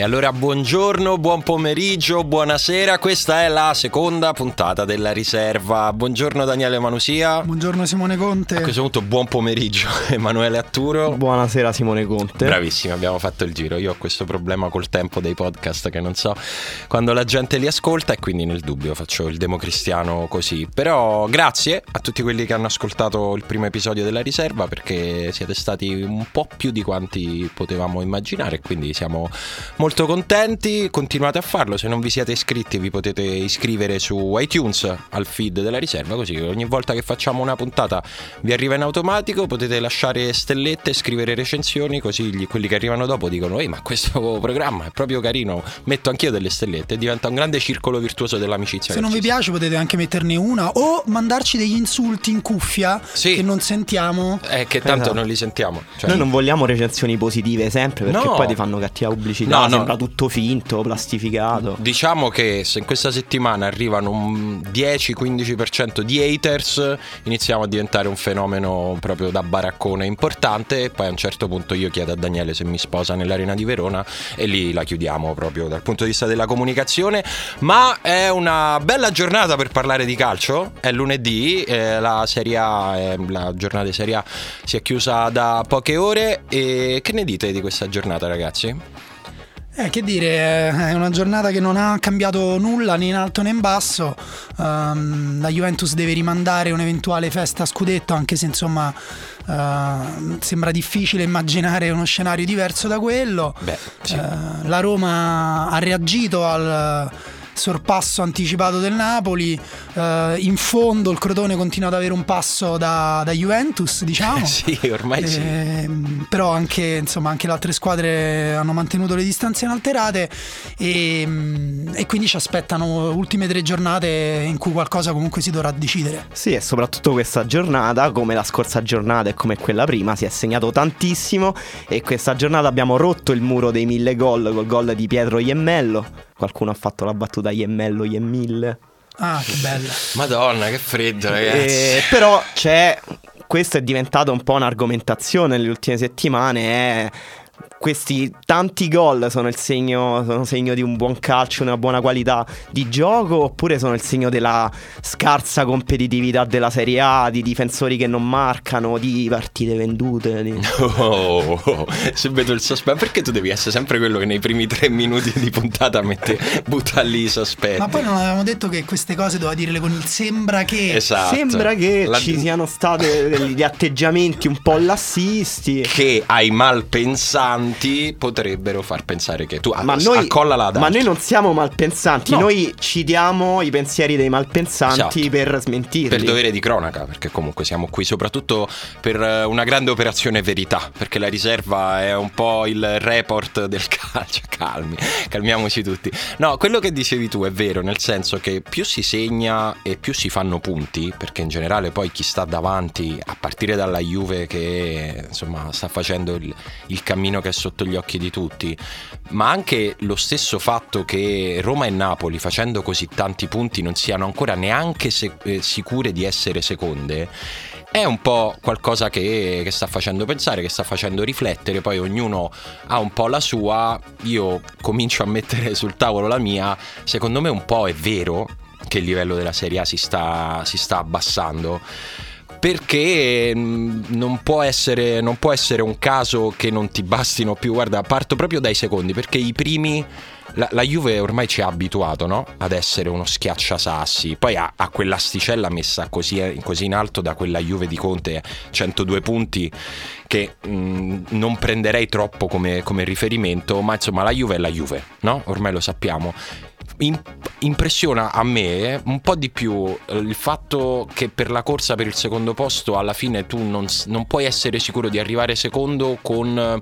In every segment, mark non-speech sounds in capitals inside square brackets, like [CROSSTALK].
E allora buongiorno, buon pomeriggio, buonasera, questa è la seconda puntata della riserva. Buongiorno Daniele Manusia. Buongiorno Simone Conte. A questo punto buon pomeriggio [LAUGHS] Emanuele Atturo. Buonasera Simone Conte. Bravissimi, abbiamo fatto il giro. Io ho questo problema col tempo dei podcast che non so quando la gente li ascolta e quindi nel dubbio faccio il democristiano così. Però grazie a tutti quelli che hanno ascoltato il primo episodio della riserva perché siete stati un po' più di quanti potevamo immaginare e quindi siamo molto molto contenti, continuate a farlo, se non vi siete iscritti vi potete iscrivere su iTunes al feed della riserva, così ogni volta che facciamo una puntata vi arriva in automatico, potete lasciare stellette, scrivere recensioni, così gli, quelli che arrivano dopo dicono ehi ma questo programma è proprio carino, metto anch'io delle stellette, diventa un grande circolo virtuoso dell'amicizia. Se non vi piace potete anche metterne una o mandarci degli insulti in cuffia sì. che non sentiamo. Eh, che tanto esatto. non li sentiamo. Cioè... Noi non vogliamo recensioni positive sempre perché no. poi ti fanno cattiva pubblicità. No, no, sembra tutto finto, plastificato. Diciamo che se in questa settimana arrivano un 10-15% di haters, iniziamo a diventare un fenomeno proprio da baraccone importante. E poi a un certo punto io chiedo a Daniele se mi sposa nell'arena di Verona e lì la chiudiamo proprio dal punto di vista della comunicazione. Ma è una bella giornata per parlare di calcio. È lunedì, eh, la, serie a, eh, la giornata di Serie A si è chiusa da poche ore. E che ne dite di questa giornata, ragazzi? Eh, che dire, è una giornata che non ha cambiato nulla né in alto né in basso. Um, la Juventus deve rimandare un'eventuale festa a scudetto, anche se insomma uh, sembra difficile immaginare uno scenario diverso da quello. Beh, sì. uh, la Roma ha reagito al sorpasso anticipato del Napoli. Uh, in fondo il Crotone continua ad avere un passo da, da Juventus, diciamo. [LAUGHS] sì, ormai eh, sì. Però anche, insomma, anche le altre squadre hanno mantenuto le distanze inalterate e, mm, e, quindi ci aspettano ultime tre giornate in cui qualcosa comunque si dovrà decidere. Sì, e soprattutto questa giornata, come la scorsa giornata e come quella prima, si è segnato tantissimo e questa giornata abbiamo rotto il muro dei mille gol col gol di Pietro Iemmello Qualcuno ha fatto la battuta Iemmello, Iemmille. Ah, che bella. Madonna, che freddo, ragazzi. Eh, però c'è. Questo è diventato un po' un'argomentazione nelle ultime settimane. È questi tanti gol sono il segno, sono segno di un buon calcio, una buona qualità di gioco, oppure sono il segno della scarsa competitività della Serie A, di difensori che non marcano, di partite vendute? Di... Oh, [LAUGHS] oh, oh, se vedo il sospetto, perché tu devi essere sempre quello che nei primi tre minuti di puntata mette, butta lì i sospetti? Ma poi non avevamo detto che queste cose doveva dirle con il sembra che. Esatto. Sembra che La... ci siano stati degli atteggiamenti un po' lassisti. Che ai malpensanti malpensanti potrebbero far pensare che tu ma noi, accollala Ma noi non siamo malpensanti, no. noi citiamo i pensieri dei malpensanti esatto. per smentirli. Per dovere di cronaca, perché comunque siamo qui soprattutto per eh, una grande operazione verità, perché la riserva è un po' il report del [LAUGHS] calcio. Calmi, calmiamoci tutti. No, quello che dicevi tu è vero, nel senso che più si segna e più si fanno punti, perché in generale poi chi sta davanti, a partire dalla Juve che insomma sta facendo il, il cammino che è sotto gli occhi di tutti, ma anche lo stesso fatto che Roma e Napoli, facendo così tanti punti, non siano ancora neanche se- eh, sicure di essere seconde, è un po' qualcosa che, che, sta facendo pensare, che sta facendo riflettere, poi ognuno ha un po' la sua, io comincio a mettere sul tavolo la mia, secondo me un po' è vero che il livello della Serie A si sta, si sta abbassando perché mh, non può, essere, non può essere un caso che non ti bastino più. Guarda, parto proprio dai secondi, perché i primi la, la, Juve ormai ci ha abituato no? ad essere uno schiacciasassi, poi ha, ha quell'asticella messa così, eh, così, in alto da quella Juve di Conte, 102 punti, che mh, non prenderei troppo come, come, riferimento, ma insomma la Juve è la Juve, no? ormai lo sappiamo impressiona a me un po' di più eh, il fatto che per la corsa per il secondo posto alla fine tu non, non puoi essere sicuro di arrivare secondo con eh,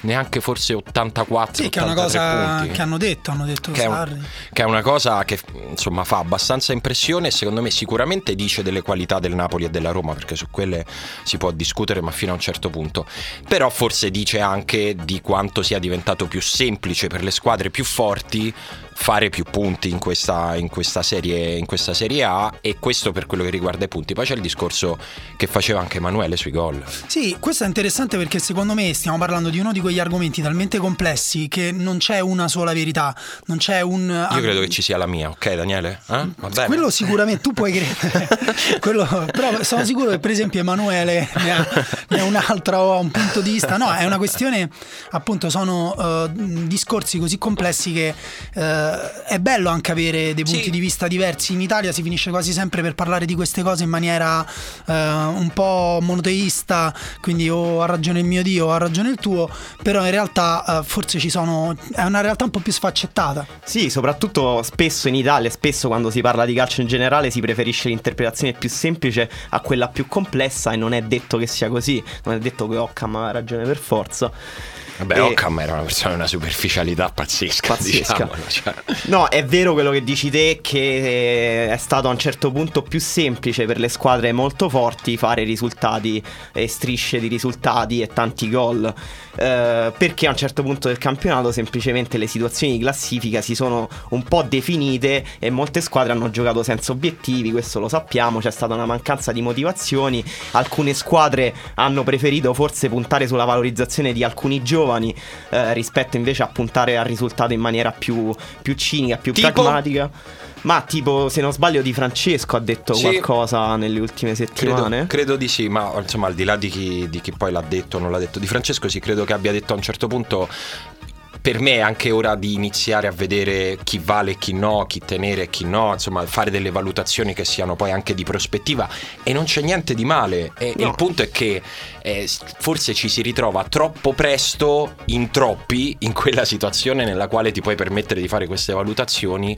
neanche forse 84 sì, che è una cosa punti. che hanno detto hanno detto che è, un, che è, una cosa che insomma fa abbastanza impressione e secondo me sicuramente dice delle qualità del Napoli e della Roma perché su quelle si può discutere ma fino a un certo punto però forse dice anche di quanto sia diventato più semplice per le squadre più forti fare più punti in questa, in, questa serie, in questa, serie, A e questo per quello che riguarda i punti. Poi c'è il discorso che faceva anche Emanuele sui gol. Sì, questo è interessante perché secondo me stiamo parlando di uno di quegli argomenti talmente complessi che non c'è una sola verità, non c'è un... Io credo che ci sia la mia, ok Daniele? Eh? Quello sicuramente, tu puoi credere, [LAUGHS] Quello, però sono sicuro che per esempio Emanuele ne ha, ne ha un altro un punto di vista. No, è una questione, appunto, sono uh, discorsi così complessi che... Uh, è bello anche avere dei punti sì. di vista diversi. In Italia si finisce quasi sempre per parlare di queste cose in maniera uh, un po' monoteista, quindi o ha ragione il mio Dio o ha ragione il tuo, però in realtà uh, forse ci sono... è una realtà un po' più sfaccettata. Sì, soprattutto spesso in Italia, spesso quando si parla di calcio in generale si preferisce l'interpretazione più semplice a quella più complessa e non è detto che sia così, non è detto che Occam ha ragione per forza. Vabbè, e... Occam era una persona di una superficialità pazzesca. pazzesca. Cioè. No, è vero quello che dici te, che è stato a un certo punto più semplice per le squadre molto forti fare risultati e strisce di risultati e tanti gol. Eh, perché a un certo punto del campionato semplicemente le situazioni di classifica si sono un po' definite e molte squadre hanno giocato senza obiettivi, questo lo sappiamo, c'è stata una mancanza di motivazioni, alcune squadre hanno preferito forse puntare sulla valorizzazione di alcuni giovani eh, rispetto invece a puntare al risultato in maniera più, più cinica, più tipo? pragmatica. Ma tipo, se non sbaglio, Di Francesco ha detto sì. qualcosa nelle ultime settimane? Credo, credo, di sì, ma insomma, al di là di chi, di chi poi l'ha detto o non l'ha detto, Di Francesco sì, credo che abbia detto a un certo punto per me è anche ora di iniziare a vedere chi vale e chi no, chi tenere e chi no, insomma fare delle valutazioni che siano poi anche di prospettiva e non c'è niente di male. E no. Il punto è che eh, forse ci si ritrova troppo presto in troppi in quella situazione nella quale ti puoi permettere di fare queste valutazioni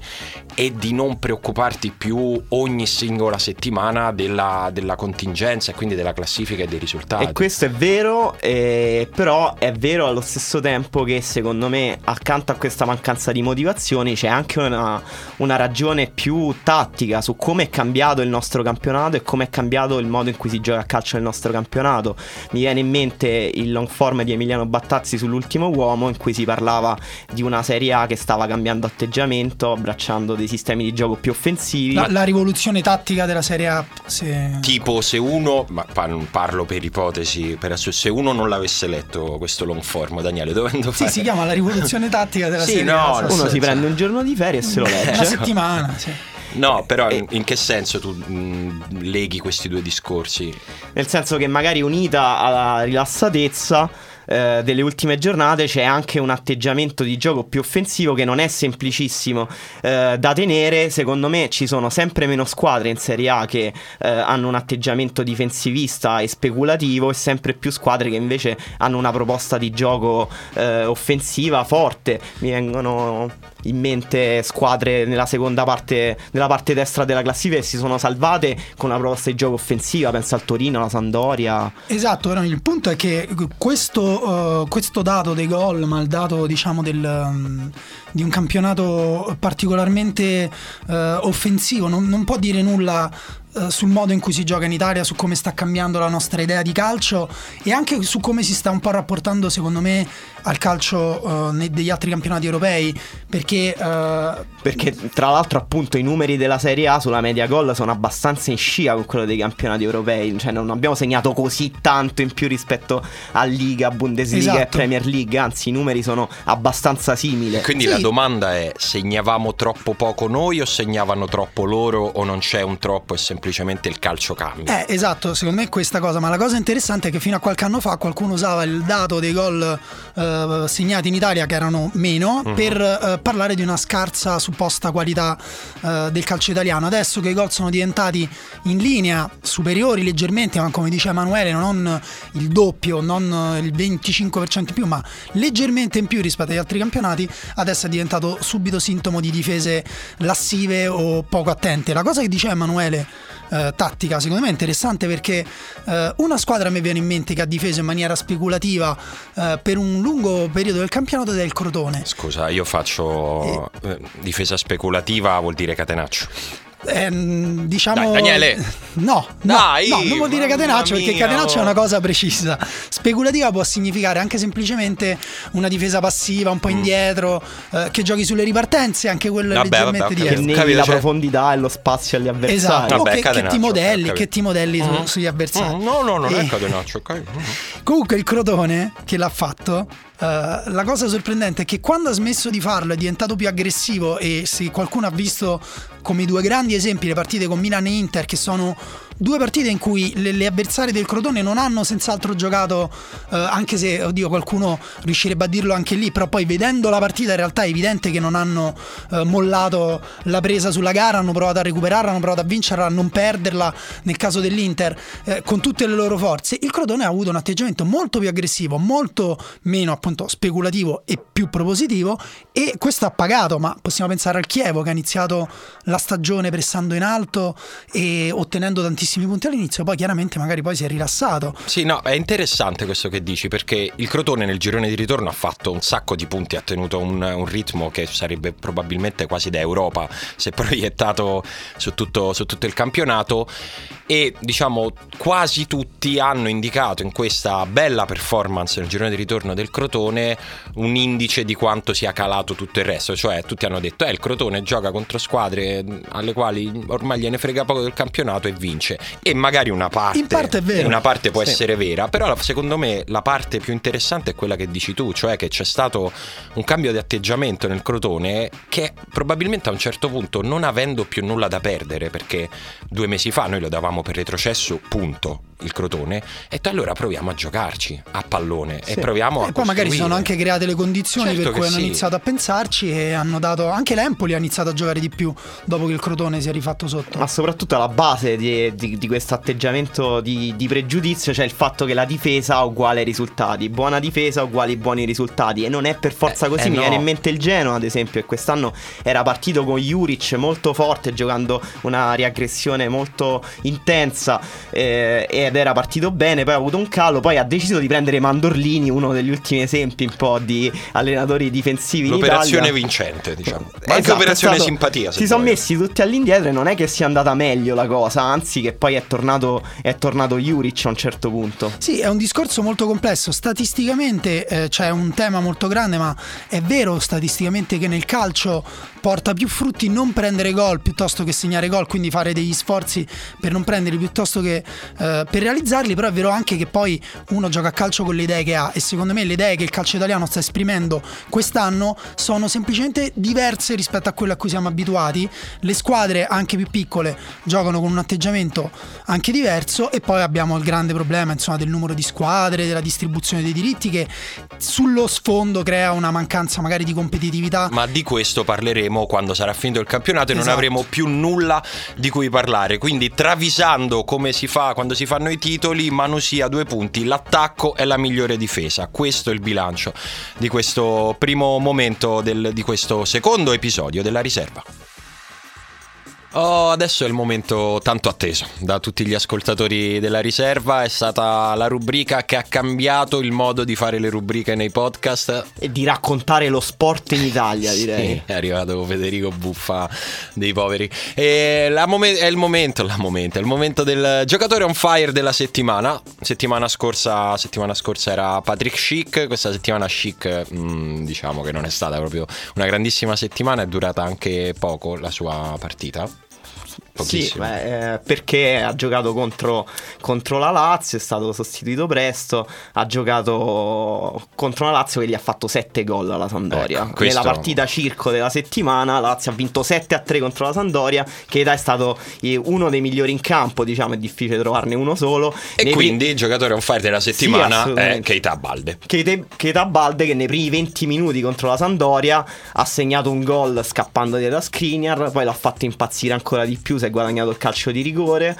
e di non preoccuparti più ogni singola settimana della, della contingenza e quindi della classifica e dei risultati. E questo è vero, eh, però è vero allo stesso tempo che secondo me accanto a questa mancanza di motivazioni c'è anche una, una ragione più tattica su come è cambiato il nostro campionato e come è cambiato il modo in cui si gioca a calcio nel nostro campionato. Mi viene in mente il long form di Emiliano Battazzi sull'ultimo uomo in cui si parlava di una Serie A che stava cambiando atteggiamento, abbracciando dei sistemi di gioco più offensivi. La, la rivoluzione tattica della Serie A. Se... Tipo se uno, ma parlo per ipotesi, per adesso, se uno non l'avesse letto questo long form, Daniele, dovendo fare... Sì, si chiama la rivoluzione tattica della sì, Serie no, A. Uno si prende un giorno di ferie e se lo legge. Una settimana, sì. No, però in, in che senso tu mh, leghi questi due discorsi? Nel senso che magari unita alla rilassatezza eh, delle ultime giornate c'è anche un atteggiamento di gioco più offensivo che non è semplicissimo eh, da tenere. Secondo me ci sono sempre meno squadre in Serie A che eh, hanno un atteggiamento difensivista e speculativo e sempre più squadre che invece hanno una proposta di gioco eh, offensiva forte. Mi vengono in mente squadre nella seconda parte, nella parte destra della classifica che si sono salvate con una proposta di gioco offensiva. Penso al Torino, alla Sandoria. Esatto, il punto è che questo uh, questo dato dei gol, ma il dato diciamo del, um, di un campionato particolarmente uh, offensivo, non, non, può dire nulla uh, sul modo in cui si gioca in Italia, su come sta cambiando la nostra idea di calcio e anche su come si sta un po' rapportando, secondo me, al calcio uh, degli altri campionati europei perché, uh, perché tra l'altro appunto i numeri della Serie A sulla media gol sono abbastanza in scia con quello dei campionati europei cioè non abbiamo segnato così tanto in più rispetto a Liga, Bundesliga esatto. e Premier League anzi i numeri sono abbastanza simili quindi sì. la domanda è segnavamo troppo poco noi o segnavano troppo loro o non c'è un troppo e semplicemente semplicemente il calcio cambia. Eh, esatto, secondo me è questa cosa, ma la cosa interessante è che fino a qualche anno fa qualcuno usava il dato dei gol eh, segnati in Italia, che erano meno, Mhm. per eh, parlare di una scarsa supposta qualità eh, del calcio italiano. Adesso che i gol sono diventati in linea, superiori leggermente, ma come dice Emanuele, non il doppio, non il 25% in più, ma leggermente in più rispetto agli altri campionati, adesso è diventato subito sintomo di difese lassive o poco attente. La cosa che diceva Emanuele, eh, tattica, secondo me è interessante perché eh, una squadra a me viene in mente che ha difeso in maniera speculativa eh, per un lungo periodo del campionato ed è il Crotone. Scusa, io faccio eh, difesa speculativa, vuol dire catenaccio. Eh, diciamo Dai, Daniele. [LAUGHS] no, no, Dai, no, non vuol dire catenaccio perché mia, catenaccio è oh. una cosa precisa speculativa può significare anche semplicemente una difesa passiva un po' indietro eh, che giochi sulle ripartenze anche quello è Mm. Vabbè, leggermente vabbè, Che dietro capito. neghi la cioè- profondità e lo spazio agli avversari. esatto Vabbè, o che, che catenaccio, ti modelli che ti modelli su- Mm. sugli avversari Mm, No, no, non è E- catenaccio, ok? Comunque il Crotone che l'ha fatto, eh, la cosa sorprendente è che quando ha smesso di farlo è diventato più aggressivo e se qualcuno ha visto come i due grandi esempi le partite con Milan e Inter che sono due partite in cui le, le avversarie del Crotone non hanno senz'altro giocato, eh, anche se oddio qualcuno riuscirebbe a dirlo anche lì, però poi vedendo la partita in realtà è evidente che non hanno eh, mollato la presa sulla gara, hanno provato a recuperarla, hanno provato a vincerla, a non perderla nel caso dell'Inter eh, con tutte le loro forze. Il Crotone ha avuto un atteggiamento molto più aggressivo, molto meno appunto speculativo e più propositivo e questo ha pagato, ma possiamo pensare al Chievo che ha iniziato la stagione pressando in alto e ottenendo tantissimi punti all'inizio, poi chiaramente magari poi si è rilassato. Sì, no, è interessante questo che dici perché il Crotone nel girone di ritorno ha fatto un sacco di punti, ha tenuto un, un ritmo che sarebbe probabilmente quasi da Europa se [LAUGHS] proiettato su tutto, su tutto il campionato e diciamo quasi tutti hanno indicato in questa bella performance nel girone di ritorno del Crotone un indice di quanto sia calato tutto il resto, cioè tutti hanno detto eh il Crotone gioca contro squadre alle quali ormai gliene frega poco del campionato e vince e magari una parte, In parte è vero. una parte può Sì. essere vera, però secondo me la parte più interessante è quella che dici tu, cioè che c'è stato un cambio di atteggiamento nel Crotone che probabilmente a un certo punto non avendo più nulla da perdere, perché due mesi fa noi lo davamo per retrocesso, punto, il Crotone, e allora proviamo a giocarci a pallone e Sì. proviamo a E poi magari si sono costruire. anche create le condizioni Certo per cui hanno sì. iniziato a pensarci e hanno dato anche l'Empoli ha iniziato a giocare di più dopo che il Crotone si è rifatto sotto. Ma soprattutto alla base di, di- di questo atteggiamento di, di pregiudizio c'è il fatto che la difesa uguale ai risultati. Buona difesa uguali buoni risultati. E non è per forza Eh, così. eh, Mi no. viene in mente il Genoa, ad esempio, che quest'anno era partito con Juric molto forte, giocando una riaggressione molto intensa. eh, ed era partito bene. Poi ha avuto un calo. Poi ha deciso di prendere Mandorlini, uno degli ultimi esempi un po' di allenatori difensivi L'operazione vincente, diciamo. Ma Esatto, anche è operazione stato- simpatia. Si sono messi tutti all'indietro e non è che sia andata meglio la cosa, anzi che poi è tornato, è tornato Juric a un certo punto. Sì, è un discorso molto complesso. Statisticamente eh, c'è un tema molto grande, ma è vero statisticamente che nel calcio porta più frutti non prendere gol piuttosto che segnare gol, quindi fare degli sforzi per non prenderli piuttosto che eh, per realizzarli, però è vero anche che poi uno gioca a calcio con le idee che ha e secondo me le idee che il calcio italiano sta esprimendo quest'anno sono semplicemente diverse rispetto a quelle a cui siamo abituati. Le squadre anche più piccole giocano con un atteggiamento anche diverso e poi abbiamo il grande problema insomma del numero di squadre, della distribuzione dei diritti che sullo sfondo crea una mancanza magari di competitività. Ma di questo parleremo quando sarà finito il campionato e non Esatto. avremo più nulla di cui parlare. Quindi, travisando come si fa quando si fanno i titoli, Manusia due punti. L'attacco è la migliore difesa. Questo è il bilancio di questo primo momento del- di questo secondo episodio della riserva. Oh, adesso è il momento tanto atteso da tutti gli ascoltatori della riserva. È stata la rubrica che ha cambiato il modo di fare le rubriche nei podcast. E di raccontare lo sport in Italia, [LAUGHS] direi. Sì, è arrivato Federico Buffa dei poveri. E momen- è il momento, la momento, è il momento del giocatore on fire della settimana. Settimana scorsa, settimana scorsa era Patrick Schick, questa settimana Schick mm, diciamo che non è stata proprio una grandissima settimana, è durata anche poco la sua partita. Sì, beh, eh, perché ha giocato contro, contro la Lazio, è stato sostituito presto, ha giocato contro la Lazio che gli ha fatto 7 gol alla Sampdoria. Ecco, questo- Nella partita circo della settimana la Lazio ha vinto 7 a 3 contro la Sampdoria, che è stato eh, uno dei migliori in campo, diciamo è difficile trovarne uno solo. E Nei quindi il giocatore on fire della settimana è assolutamente. Keita Balde. Keita Keita Balde che nei primi 20 minuti contro la Sampdoria ha segnato un gol scappando dietro a Skriniar, poi l'ha fatto impazzire ancora di più, è guadagnato il calcio di rigore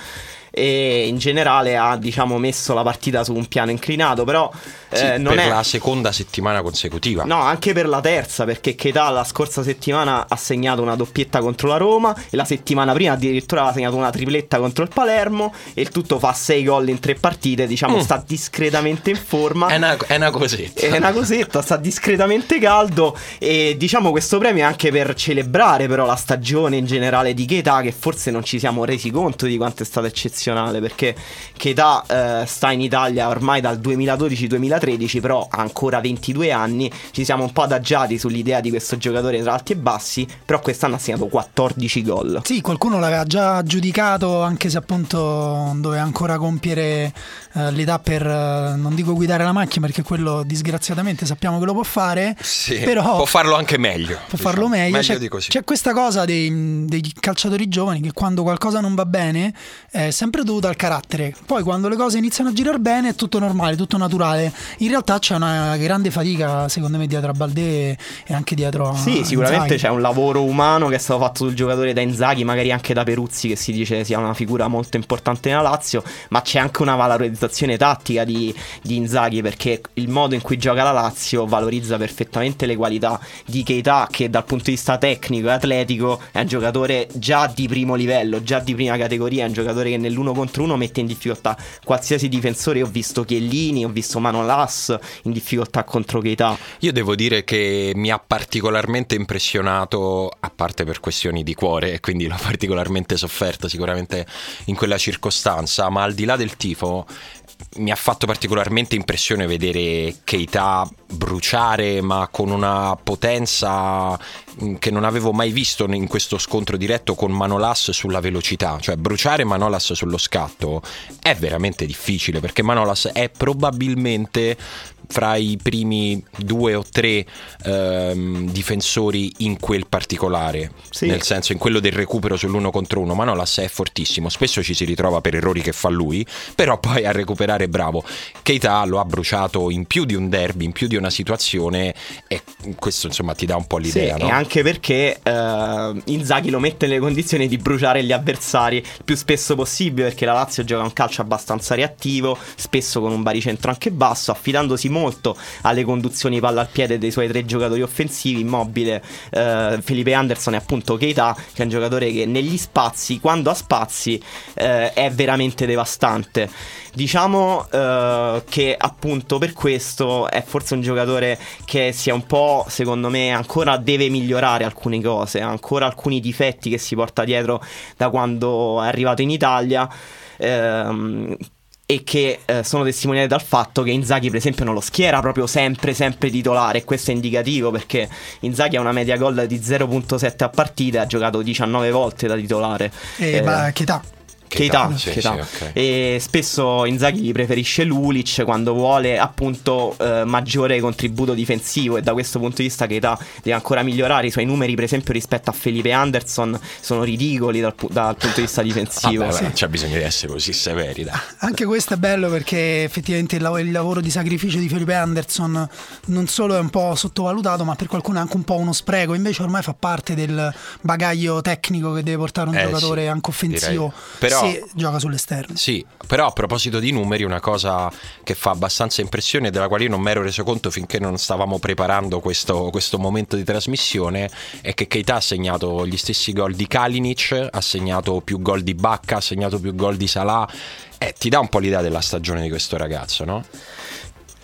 e in generale ha diciamo messo la partita su un piano inclinato, però Sì, eh, non per è la seconda settimana consecutiva. No, anche per la terza, perché Keita la scorsa settimana ha segnato una doppietta contro la Roma e la settimana prima addirittura aveva segnato una tripletta contro il Palermo e il tutto fa 6 gol in tre partite, diciamo Mm. sta discretamente in forma. È una, è una cosetta. È una cosetta, sta discretamente caldo e diciamo questo premio è anche per celebrare però la stagione in generale di Keita che forse non ci siamo resi conto di quanto è stata eccezionale perché Keita eh, sta in Italia ormai dal 2012-2013 però ha ancora 22 anni, ci siamo un po' adagiati sull'idea di questo giocatore tra alti e bassi, però quest'anno ha segnato 14 gol. Sì, qualcuno l'aveva già giudicato, anche se appunto doveva ancora compiere eh, l'età per, eh, non dico guidare la macchina, perché quello disgraziatamente sappiamo che lo può fare, Sì, però può farlo anche meglio. può diciamo. farlo meglio. Meglio C'è, di così. c'è questa cosa dei, dei calciatori giovani che quando qualcosa non va bene è sempre dovuta al carattere. Poi quando le cose iniziano a girare bene è tutto normale, tutto naturale. In realtà c'è una grande fatica, secondo me, dietro a Balde e anche dietro a Sì, sicuramente Inzaghi. c'è un lavoro umano che è stato fatto sul giocatore da Inzaghi, magari anche da Peruzzi, che si dice sia una figura molto importante nella Lazio, ma c'è anche una valorizzazione tattica di, di Inzaghi, perché il modo in cui gioca la Lazio valorizza perfettamente le qualità di Keita, che dal punto di vista tecnico e atletico è un giocatore già di primo livello, già di prima categoria, è un giocatore che nell'uno contro uno mette in difficoltà qualsiasi difensore. Ho visto Chiellini, ho visto Manolas in difficoltà contro Keita. Io devo dire che mi ha particolarmente impressionato, a parte per questioni di cuore, e quindi l'ho particolarmente sofferto sicuramente in quella circostanza, ma al di là del tifo mi ha fatto particolarmente impressione vedere Keita bruciare, ma con una potenza mh, che non avevo mai visto in questo scontro diretto con Manolas sulla velocità. Cioè, bruciare Manolas sullo scatto è veramente difficile perché Manolas è probabilmente fra i primi due o tre ehm, difensori in quel particolare, Sì. nel senso in quello del recupero sull'uno contro uno. Manolas è fortissimo, spesso ci si ritrova per errori che fa lui, però poi a recuperare è bravo. Keita lo ha bruciato in più di un derby, in più di una situazione e questo insomma ti dà un po' l'idea. Sì, no? e anche perché eh, Inzaghi lo mette nelle condizioni di bruciare gli avversari il più spesso possibile perché la Lazio gioca un calcio abbastanza reattivo, spesso con un baricentro anche basso, affidandosi molto alle conduzioni palla al piede dei suoi tre giocatori offensivi, Immobile, eh, Felipe Anderson e appunto Keita, che è un giocatore che negli spazi, quando ha spazi, eh, è veramente devastante. Diciamo eh, che appunto per questo è forse un giocatore che sia un po', secondo me, ancora deve migliorare alcune cose, ancora alcuni difetti che si porta dietro da quando è arrivato in Italia. ehm, e che eh, sono testimoniati dal fatto che Inzaghi per esempio non lo schiera proprio sempre sempre titolare e questo è indicativo perché Inzaghi ha una media gol di 0.7 a partita ha giocato 19 volte da titolare E Eh, ba- che età? Keita, sì, Keita. sì, ok. e spesso Inzaghi gli preferisce Lulic quando vuole appunto eh, maggiore contributo difensivo e da questo punto di vista Keita deve ancora migliorare i suoi numeri per esempio rispetto a Felipe Anderson sono ridicoli dal, pu- dal punto di vista difensivo Vabbè, non c'è bisogno di essere così severi, dai. Anche questo è bello perché effettivamente il, lav- il lavoro di sacrificio di Felipe Anderson non solo è un po' sottovalutato, ma per qualcuno è anche un po' uno spreco. Invece ormai fa parte del bagaglio tecnico che deve portare un Eh, giocatore sì, anche offensivo direi. Però- se gioca sull'esterno. Sì, però a proposito di numeri, una cosa che fa abbastanza impressione e della quale io non mi ero reso conto finché non stavamo preparando questo, questo momento di trasmissione è che Keita ha segnato gli stessi gol di Kalinic, ha segnato più gol di Bacca, ha segnato più gol di Salah. Eh, ti dà un po' l'idea della stagione di questo ragazzo, no?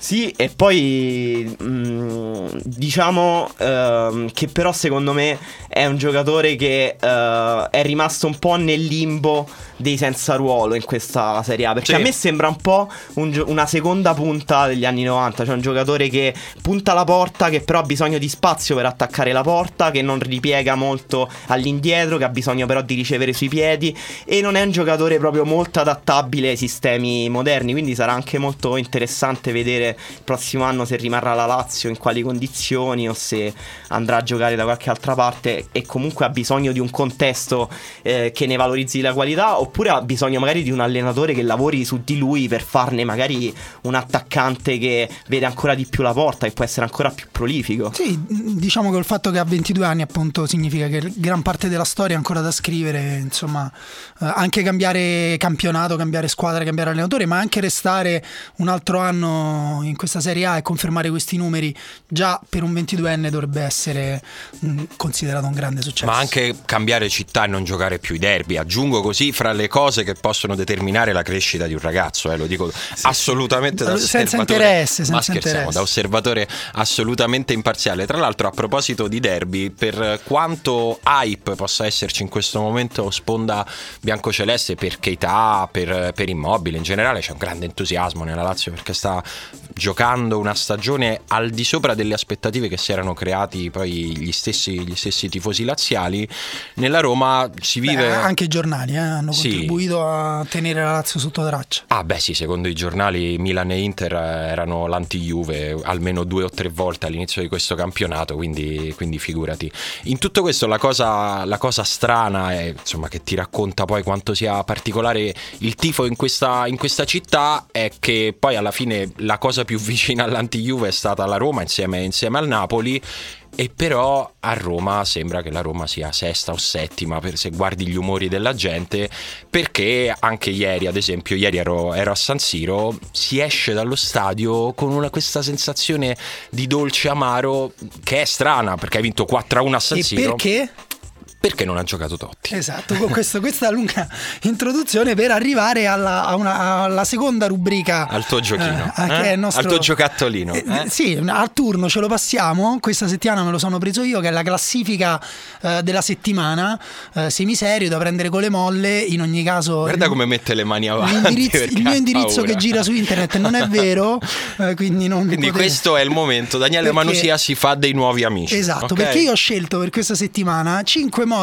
Sì, e poi mh, diciamo ehm, che però secondo me è un giocatore che uh, è rimasto un po' nel limbo dei senza ruolo in questa Serie A. Perché sì. a me sembra un po' un una seconda punta degli anni 90. Cioè un giocatore che punta la porta, che però ha bisogno di spazio per attaccare la porta, che non ripiega molto all'indietro, che ha bisogno però di ricevere sui piedi. E non è un giocatore proprio molto adattabile ai sistemi moderni. Quindi sarà anche molto interessante vedere il prossimo anno se rimarrà la Lazio, in quali condizioni o se andrà a giocare da qualche altra parte. E comunque ha bisogno di un contesto eh, che ne valorizzi la qualità oppure ha bisogno magari di un allenatore che lavori su di lui per farne magari un attaccante che vede ancora di più la porta e può essere ancora più prolifico. Sì, diciamo che il fatto che ha 22 anni appunto significa che gran parte della storia è ancora da scrivere, insomma, eh, anche cambiare campionato, cambiare squadra, cambiare allenatore, ma anche restare un altro anno in questa Serie A e confermare questi numeri già per un 22enne dovrebbe essere mh, considerato un grande successo. Ma anche cambiare città e non giocare più i derby, aggiungo così fra le cose che possono determinare la crescita di un ragazzo, eh, lo dico sì, assolutamente sì. da senza interesse, senza ma scherziamo, interesse. da osservatore assolutamente imparziale. Tra l'altro a proposito di derby, per quanto hype possa esserci in questo momento sponda biancoceleste per Keita, per, per Immobile, in generale c'è un grande entusiasmo nella Lazio perché sta giocando una stagione al di sopra delle aspettative che si erano creati poi gli stessi, gli stessi tifosi laziali. Nella Roma si vive... Beh, anche i giornali eh, hanno sì. contribuito a tenere la Lazio sotto traccia. Ah beh sì, secondo i giornali Milan e Inter erano l'anti-Juve almeno due o tre volte all'inizio di questo campionato, quindi, quindi figurati. In tutto questo la cosa, la cosa strana è, insomma, che ti racconta poi quanto sia particolare il tifo in questa, in questa città è che poi alla fine la cosa più vicina all'anti-Juve è stata la Roma insieme, insieme al Napoli e però a Roma sembra che la Roma sia sesta o settima per se guardi gli umori della gente perché anche ieri ad esempio ieri ero, ero a San Siro si esce dallo stadio con una, questa sensazione di dolce amaro che è strana perché hai vinto 4-1 a San e Siro perché? Perché non ha giocato Totti. Esatto, con questo, questa lunga [LAUGHS] introduzione per arrivare alla, una, alla seconda rubrica. Al tuo giochino. Eh, eh? Nostro... Al tuo giocattolino. Eh, eh? Sì, al turno ce lo passiamo. Questa settimana me lo sono preso io, che è la classifica eh, della settimana. Eh, semiserio da prendere con le molle. In ogni caso. Guarda come mette le mani avanti. Il mio indirizzo paura. che gira su internet non è vero. [LAUGHS] quindi non quindi potete... questo è il momento. Daniele perché... Manusia si fa dei nuovi amici. Esatto, okay? perché io ho scelto per questa settimana 5 modi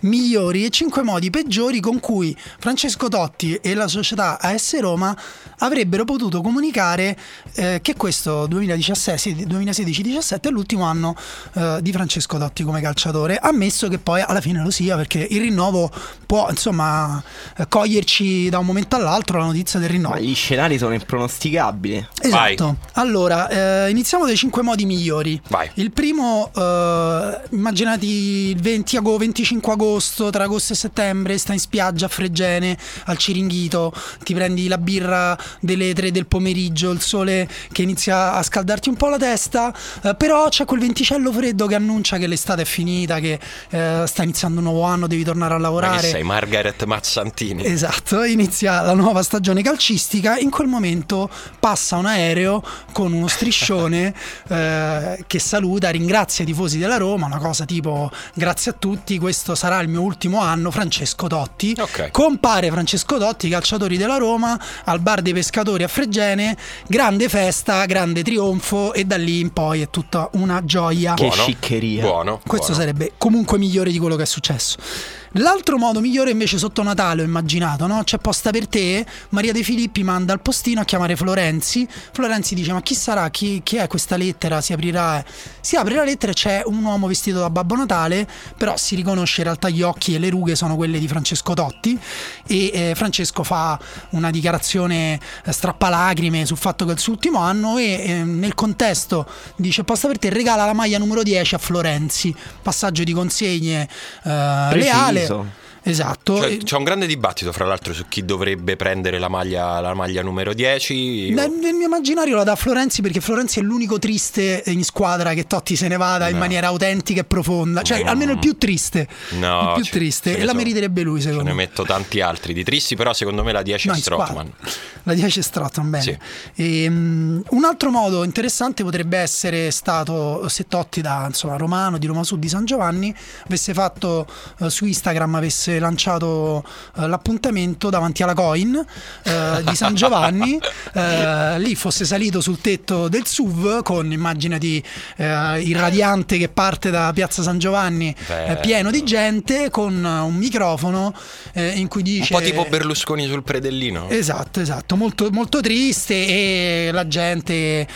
migliori e 5 modi peggiori con cui Francesco Totti e la società AS Roma avrebbero potuto comunicare eh, che questo 2016-17 è l'ultimo anno eh, di Francesco Totti come calciatore, ammesso che poi alla fine lo sia perché il rinnovo può insomma coglierci da un momento all'altro la notizia del rinnovo. Ma gli scenari sono impronosticabili. Esatto. Vai. Allora, eh, iniziamo dai 5 modi migliori. Vai. Il primo, eh, immaginati il 20 agosto, 25 agosto, tra agosto e settembre, stai in spiaggia a Fregene, al Ciringhito, ti prendi la birra delle 3 del pomeriggio, il sole che inizia a scaldarti un po' la testa, eh, però c'è quel venticello freddo che annuncia che l'estate è finita, che eh, sta iniziando un nuovo anno, devi tornare a lavorare. Ma sei Margaret Mazzantini. Esatto, inizia la nuova stagione calcistica, in quel momento passa un aereo con uno striscione [LAUGHS] eh, che saluta, ringrazia i tifosi della Roma, una cosa tipo grazie a tutti, questo sarà il mio ultimo anno, Francesco Totti. Okay. Compare Francesco Totti, calciatori della Roma, al bar dei pescatori a Fregene, grande festa, grande trionfo e da lì in poi è tutta una gioia. Che sciccheria. Buono. Questo buono. sarebbe comunque migliore di quello che è successo. L'altro modo migliore invece sotto Natale ho immaginato, no? C'è posta per te, Maria De Filippi manda al postino a chiamare Florenzi, Florenzi dice ma chi sarà, chi, chi è questa lettera, si aprirà, si apre la lettera e c'è un uomo vestito da Babbo Natale, però si riconosce in realtà gli occhi e le rughe sono quelle di Francesco Totti e eh, Francesco fa una dichiarazione eh, strappalacrime sul fatto che è il suo ultimo anno e eh, nel contesto dice posta per te regala la maglia numero 10 a Florenzi, passaggio di consegne eh, so. Esatto. Cioè, c'è un grande dibattito, fra l'altro, su chi dovrebbe prendere la maglia, la maglia numero 10. Io- Nel, nel mio immaginario la dà Florenzi perché Florenzi è l'unico triste in squadra che Totti se ne vada in No. maniera autentica e profonda, cioè No. almeno il più triste, No, il più ce- triste ce e ne la sono. meriterebbe lui Ce secondo ne me. metto tanti altri di tristi, però secondo me la 10 No, è in. Strottman. La 10 è Strottman, bene. Sì. E, mm, un altro modo interessante potrebbe essere stato se Totti da insomma, romano, di Roma Sud, di San Giovanni, avesse fatto eh, su Instagram, avesse lanciato eh, l'appuntamento davanti alla coin eh, di San Giovanni, [LAUGHS] eh, lì fosse salito sul tetto del SUV con immaginati eh, il radiante che parte da Piazza San Giovanni eh, pieno di gente con un microfono in cui Un dice po' tipo Berlusconi sul predellino. Esatto, esatto, molto, molto triste e la gente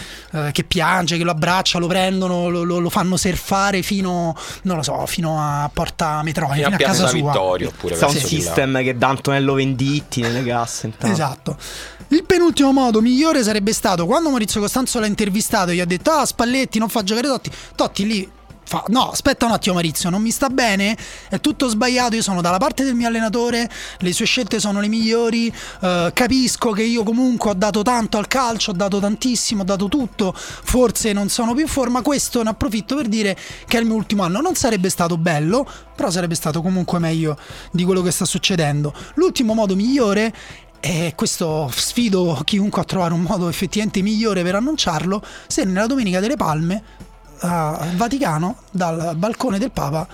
che piange, che lo abbraccia, lo prendono, lo, lo- lo fanno surfare fino, non lo so, fino a Porta Metroia, Fino a a casa sua. Vittorio oppure Sound di là. system che dà Antonello Venditti nelle casse. intanto. Esatto. Il penultimo modo migliore sarebbe stato quando Maurizio Costanzo l'ha intervistato e gli ha detto "Ah, Spalletti non fa giocare Totti". Totti lì fa "No, aspetta un attimo Maurizio, non mi sta bene, è tutto sbagliato, io sono dalla parte del mio allenatore, le sue scelte sono le migliori, eh, capisco che io comunque ho dato tanto al calcio, ho dato tantissimo, ho dato tutto, forse non sono più in forma, questo ne approfitto per dire che è il mio ultimo anno, non sarebbe stato bello, però sarebbe stato comunque meglio di quello che sta succedendo. L'ultimo modo migliore e questo sfido chiunque a trovare un modo effettivamente migliore per annunciarlo. Se nella Domenica delle Palme al Vaticano, dal balcone del Papa,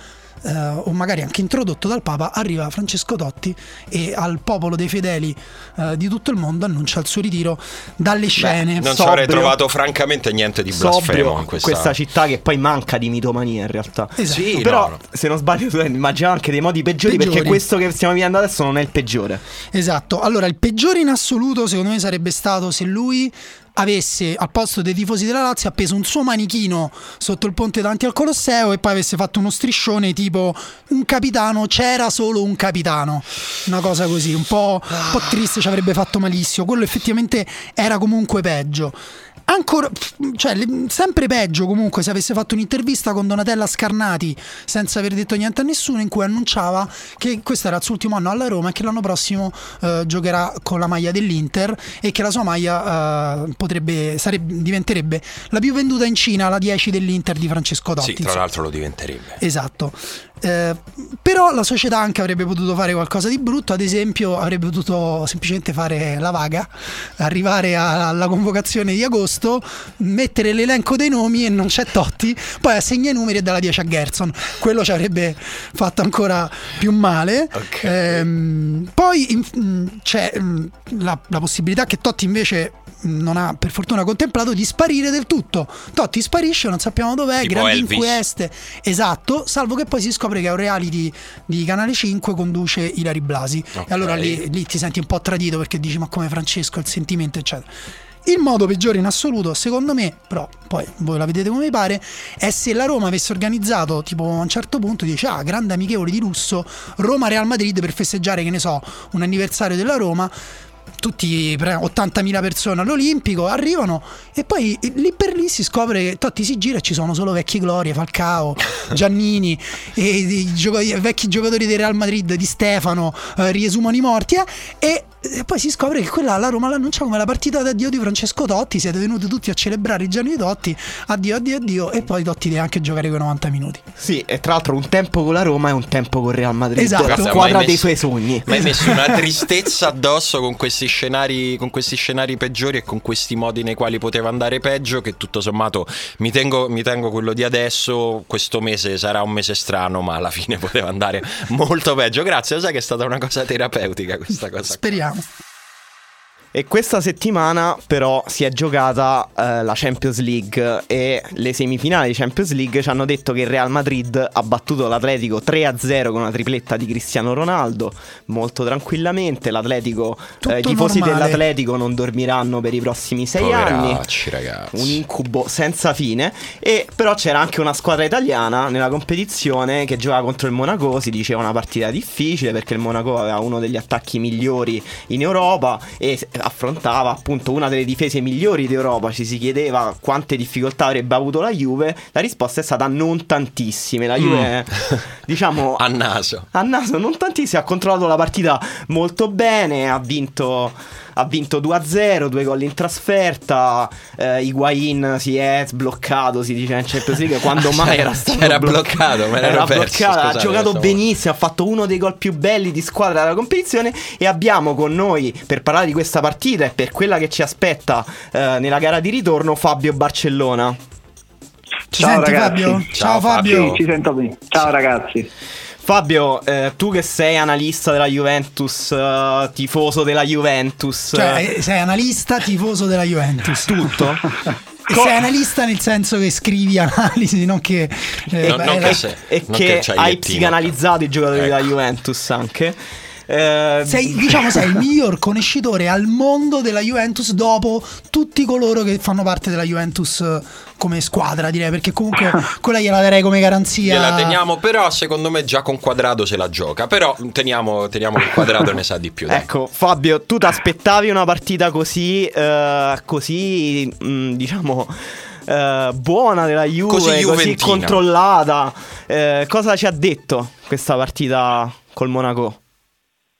eh, o magari anche introdotto dal Papa, arriva Francesco Totti e al popolo dei fedeli eh, di tutto il mondo annuncia il suo ritiro dalle scene. Non ci avrei trovato francamente niente di blasfemo in questa... questa... città che poi manca di mitomania in realtà. Esatto. Sì, Però, no, no. se non sbaglio, tu immagina anche dei modi peggiori, Peggiori. perché questo che stiamo vivendo adesso non è il peggiore. Esatto, allora il peggiore in assoluto secondo me sarebbe stato se lui avesse al posto dei tifosi della Lazio appeso un suo manichino sotto il ponte davanti al Colosseo e poi avesse fatto uno striscione tipo un capitano, c'era solo un capitano, una cosa così, un po', un po' triste, ci avrebbe fatto malissimo, quello effettivamente era comunque peggio. Ancora, cioè, sempre peggio comunque se avesse fatto un'intervista con Donatella Scarnati senza aver detto niente a nessuno in cui annunciava che questo era il suo ultimo anno alla Roma e che l'anno prossimo eh, giocherà con la maglia dell'Inter e che la sua maglia eh, potrebbe, sarebbe, diventerebbe la più venduta in Cina, la 10 dell'Inter di Francesco Totti. Sì, tra l'altro lo diventerebbe. Esatto. Eh, però la società anche avrebbe potuto fare qualcosa di brutto, ad esempio avrebbe potuto semplicemente fare la vaga, arrivare alla convocazione di agosto, mettere l'elenco dei nomi e non c'è Totti, poi assegna i numeri e dalla 10 a Gerson. Quello ci avrebbe fatto ancora più male. Ok. Ehm, poi in- mh, c'è mh, la, la possibilità che Totti invece mh, non ha per fortuna contemplato di sparire del tutto. Totti sparisce, non sappiamo dov'è, Tipo grandi Elvis. inquieste. Esatto, salvo che poi si scopre che a un reality di Canale 5 conduce Ilari Blasi. Ok. E allora lì, lì ti senti un po' tradito perché dici ma come Francesco, il sentimento eccetera. Il modo peggiore in assoluto, secondo me, però poi voi la vedete come vi pare, è se la Roma avesse organizzato, tipo a un certo punto, dice, ah, grande amichevole di lusso, Roma-Real Madrid per festeggiare, che ne so, un anniversario della Roma, tutti pre- 80.000 persone all'Olimpico arrivano e poi lì per lì si scopre che Totti si gira e ci sono solo vecchi glorie, Falcao, [LAUGHS] Giannini e i, gioco- i vecchi giocatori del Real Madrid di Stefano eh, riesumano i morti eh, e, e poi si scopre che quella la Roma l'annuncia come la partita d'addio di Francesco Totti siete venuti tutti a celebrare i giorni di Totti addio addio addio e poi Totti deve anche giocare quei 90 minuti Sì, e tra l'altro un tempo con la Roma e un tempo con Real Madrid. Esatto. Guarda, squadra mai dei messo- suoi sogni. Ma hai messo una [LAUGHS] tristezza addosso con questi scenari, con questi scenari peggiori e con questi modi nei quali poteva andare peggio. Che tutto sommato mi tengo, mi tengo quello di adesso. Questo mese sarà un mese strano, ma alla fine poteva andare molto peggio. Grazie, sai che è stata una cosa terapeutica questa cosa. speriamo now. E questa settimana però si è giocata eh, la Champions League e le semifinali di Champions League ci hanno detto che il Real Madrid ha battuto l'Atletico 3-0 con una tripletta di Cristiano Ronaldo, molto tranquillamente. L'Atletico, eh, i tifosi normale. dell'Atletico non dormiranno per i prossimi sei anni. Poveracci, ragazzi. Un incubo senza fine. E però c'era anche una squadra italiana nella competizione che giocava contro il Monaco. Si diceva una partita difficile perché il Monaco aveva uno degli attacchi migliori in Europa e affrontava appunto una delle difese migliori d'Europa, ci si chiedeva quante difficoltà avrebbe avuto la Juve, la risposta è stata non tantissime. La Juve, mm. [LAUGHS] diciamo, [LAUGHS] a naso. A naso non tantissime, ha controllato la partita molto bene, ha vinto ha vinto 2-0, due gol in trasferta. Eh, Higuain si è sbloccato, si dice in Champions League. Quando [LAUGHS] mai era stato era bloccato? Ma era bloccato, ha giocato benissimo, ha fatto uno dei gol più belli di squadra della competizione. E abbiamo con noi per parlare di questa partita e per quella che ci aspetta eh, nella gara di ritorno Fabio Barcellona. Ci Ciao senti ragazzi. Fabio? Ciao, Ciao Fabio. Sì, ci sento bene. Ciao ragazzi. Fabio, eh, tu che sei analista della Juventus, uh, tifoso della Juventus. Cioè, eh, sei analista, tifoso della Juventus. [LAUGHS] Tutto? Co- sei analista nel senso che scrivi analisi, non che... Eh, no, non che sei, e non che, che hai psicanalizzato i giocatori ecco. della Juventus anche. Eh, sei, [LAUGHS] diciamo, sei il miglior conoscitore al mondo della Juventus dopo tutti coloro che fanno parte della Juventus eh, come squadra, direi, perché comunque [LAUGHS] quella gliela darei come garanzia. Gliela teniamo, però secondo me già con quadrato se la gioca. Però teniamo, teniamo che quadrato ne sa di più. Dai. Ecco, Fabio, tu ti aspettavi una partita così, uh, così, mh, mm, diciamo. Uh, buona della Juve, così, così controllata. Uh, cosa ci ha detto questa partita col Monaco?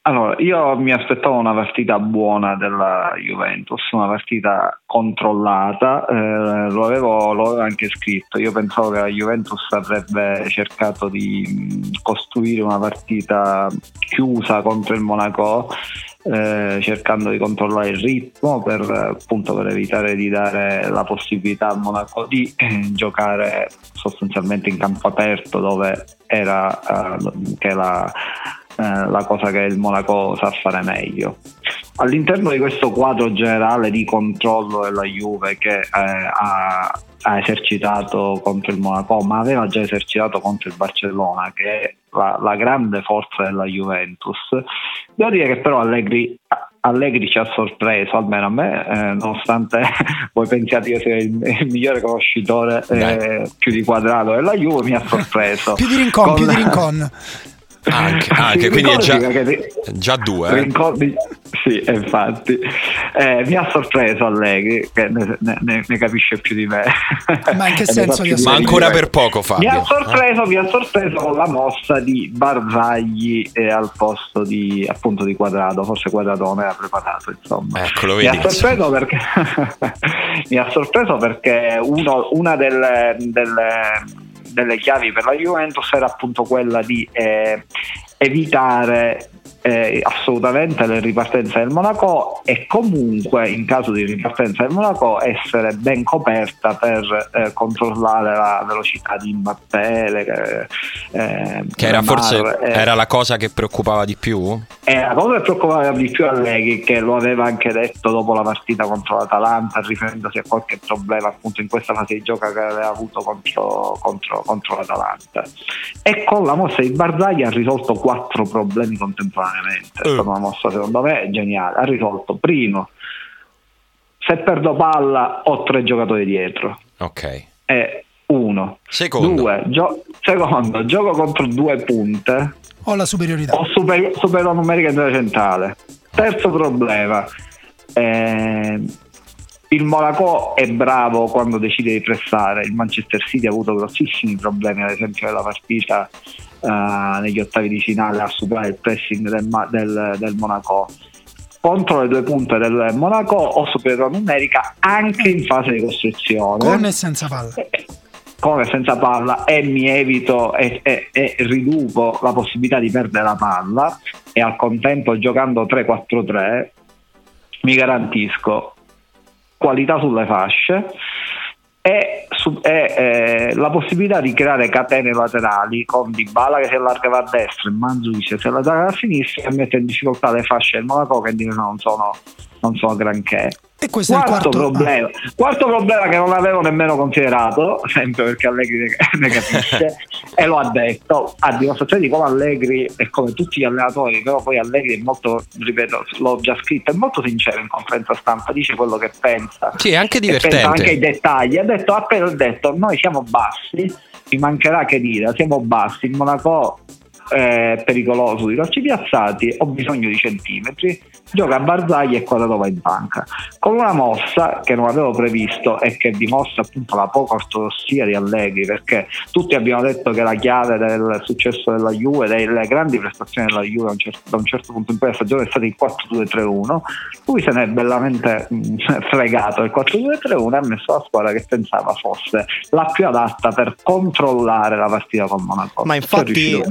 Allora, io mi aspettavo una partita buona della Juventus, una partita controllata, eh, lo, avevo, lo, avevo, anche scritto, io pensavo che la Juventus avrebbe cercato di costruire una partita chiusa contro il Monaco, eh, cercando di controllare il ritmo per, appunto, per evitare di dare la possibilità al Monaco di eh, giocare sostanzialmente in campo aperto dove era eh, che la eh, la cosa che il Monaco sa fare meglio. All'interno di questo quadro generale di controllo della Juve che eh, ha, ha, esercitato contro il Monaco, ma aveva già esercitato contro il Barcellona, che è la, la grande forza della Juventus, devo dire che però Allegri Allegri ci ha sorpreso, almeno a me, eh, nonostante [LAUGHS] voi pensiate che sia il, il migliore conoscitore eh, più di quadrato della Juve, mi ha sorpreso. più di rincon, con... più di rincon. [LAUGHS] Anche, anche quindi è già, già due. Eh? Ricordi, sì, infatti. Eh, mi ha sorpreso Allegri, che ne, ne, ne, capisce più di me. Ma in che [LAUGHS] senso? Di Ma ancora per poco, Fabio. Mi ha sorpreso, eh? mi ha sorpreso con la mossa di Barzagli eh, al posto di, appunto, di Quadrato. Forse Quadrato non era preparato, insomma. Ecco, lo vedi. Mi ha sorpreso perché, [LAUGHS] mi ha sorpreso perché uno, una delle, delle delle chiavi per la Juventus era appunto quella di eh, evitare eh, assolutamente le ripartenze del Monaco e comunque in caso di ripartenza del Monaco essere ben coperta per eh, controllare la velocità di Mbappé le, eh, che era forse eh. era la cosa che preoccupava di più? Era la cosa che preoccupava di più a Leghi che lo aveva anche detto dopo la partita contro l'Atalanta riferendosi a qualche problema appunto in questa fase di gioco che aveva avuto contro, contro, contro l'Atalanta e con la mossa di Barzagli ha risolto quattro problemi contemporaneamente contemporaneamente. È stata una mossa secondo me geniale. Ha risolto primo, se perdo palla ho tre giocatori dietro. Ok. E uno. Secondo. Due, gio- secondo, gioco contro due punte. Ho la superiorità. Ho super- superiorità numerica in centrale. Terzo problema. Eh, il Monaco è bravo quando decide di pressare, il Manchester City ha avuto grossissimi problemi, ad esempio nella partita uh, negli ottavi di finale a superare il pressing del, del, del Monaco. Contro le due punte del Monaco ho superiorità numerica anche in fase di costruzione. Con e senza palla. Eh, con e senza palla e mi evito e, e, e, riduco la possibilità di perdere la palla e al contempo giocando 3-4-3 mi garantisco qualità sulle fasce è, è eh, la possibilità di creare catene laterali con Dybala che si allargava a destra e Manzukic si allargava a sinistra e mette in difficoltà le fasce del Monaco che non sono, non sono granché. E questo quarto, è il quarto problema. Ah. Quarto problema che non avevo nemmeno considerato, sempre perché Allegri [LAUGHS] ne capisce, e lo ha detto, a dimostrazione di come Allegri e come tutti gli allenatori, però poi Allegri è molto, ripeto, l'ho già scritto, è molto sincero in conferenza stampa, dice quello che pensa. Sì, è anche divertente. Pensa anche i dettagli. Ha detto, appena detto, noi siamo bassi, mi mancherà che dire, siamo bassi, il Monaco è pericoloso di calci piazzati, ho bisogno di centimetri, gioca a Barzagli e Quadratova in banca. Con una mossa che non avevo previsto e che dimostra appunto la poca ortodossia di Allegri, perché tutti abbiamo detto che la chiave del successo della Juve, delle grandi prestazioni della Juve da un certo punto in poi la stagione è stata il 4-2-3-1, lui se ne è bellamente mm, [LAUGHS] fregato il 4-2-3-1 e ha messo la squadra che pensava fosse la più adatta per controllare la partita con Monaco. Ma infatti,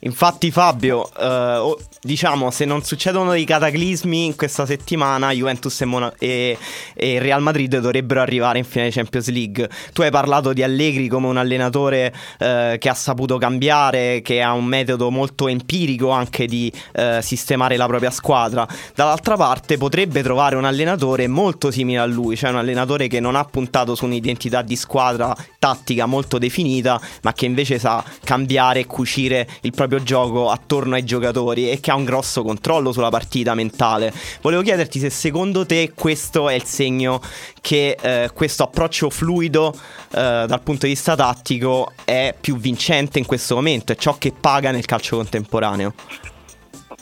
infatti Fabio, eh, diciamo se non succedono dei cataclismi in questa settimana Juventus e, Mon- e, e, Real Madrid dovrebbero arrivare in finale Champions League. Tu hai parlato di Allegri come un allenatore eh, che ha saputo cambiare, che ha un metodo molto empirico anche di eh, sistemare la propria squadra. Dall'altra parte potrebbe trovare un allenatore molto simile a lui, cioè un allenatore che non ha puntato su un'identità di squadra tattica molto definita, ma che invece sa cambiare e cucire il proprio gioco attorno ai giocatori e che ha un grosso controllo sulla partita mentale. Volevo chiederti se secondo te questo è il segno che eh, questo approccio fluido eh, dal punto di vista tattico è più vincente in questo momento, è ciò che paga nel calcio contemporaneo.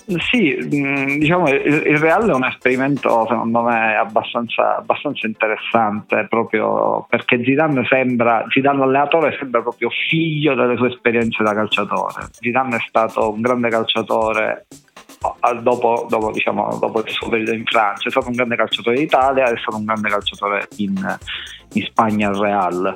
Sì, mm, diciamo il Real è un esperimento secondo me abbastanza, abbastanza interessante proprio perché Zidane sembra, Zidane allenatore sembra proprio figlio delle sue esperienze da calciatore. Zidane è stato un grande calciatore dopo, dopo, diciamo, dopo, il suo periodo in Francia, è stato un grande calciatore d'Italia, è stato un grande calciatore in, in Spagna al Real.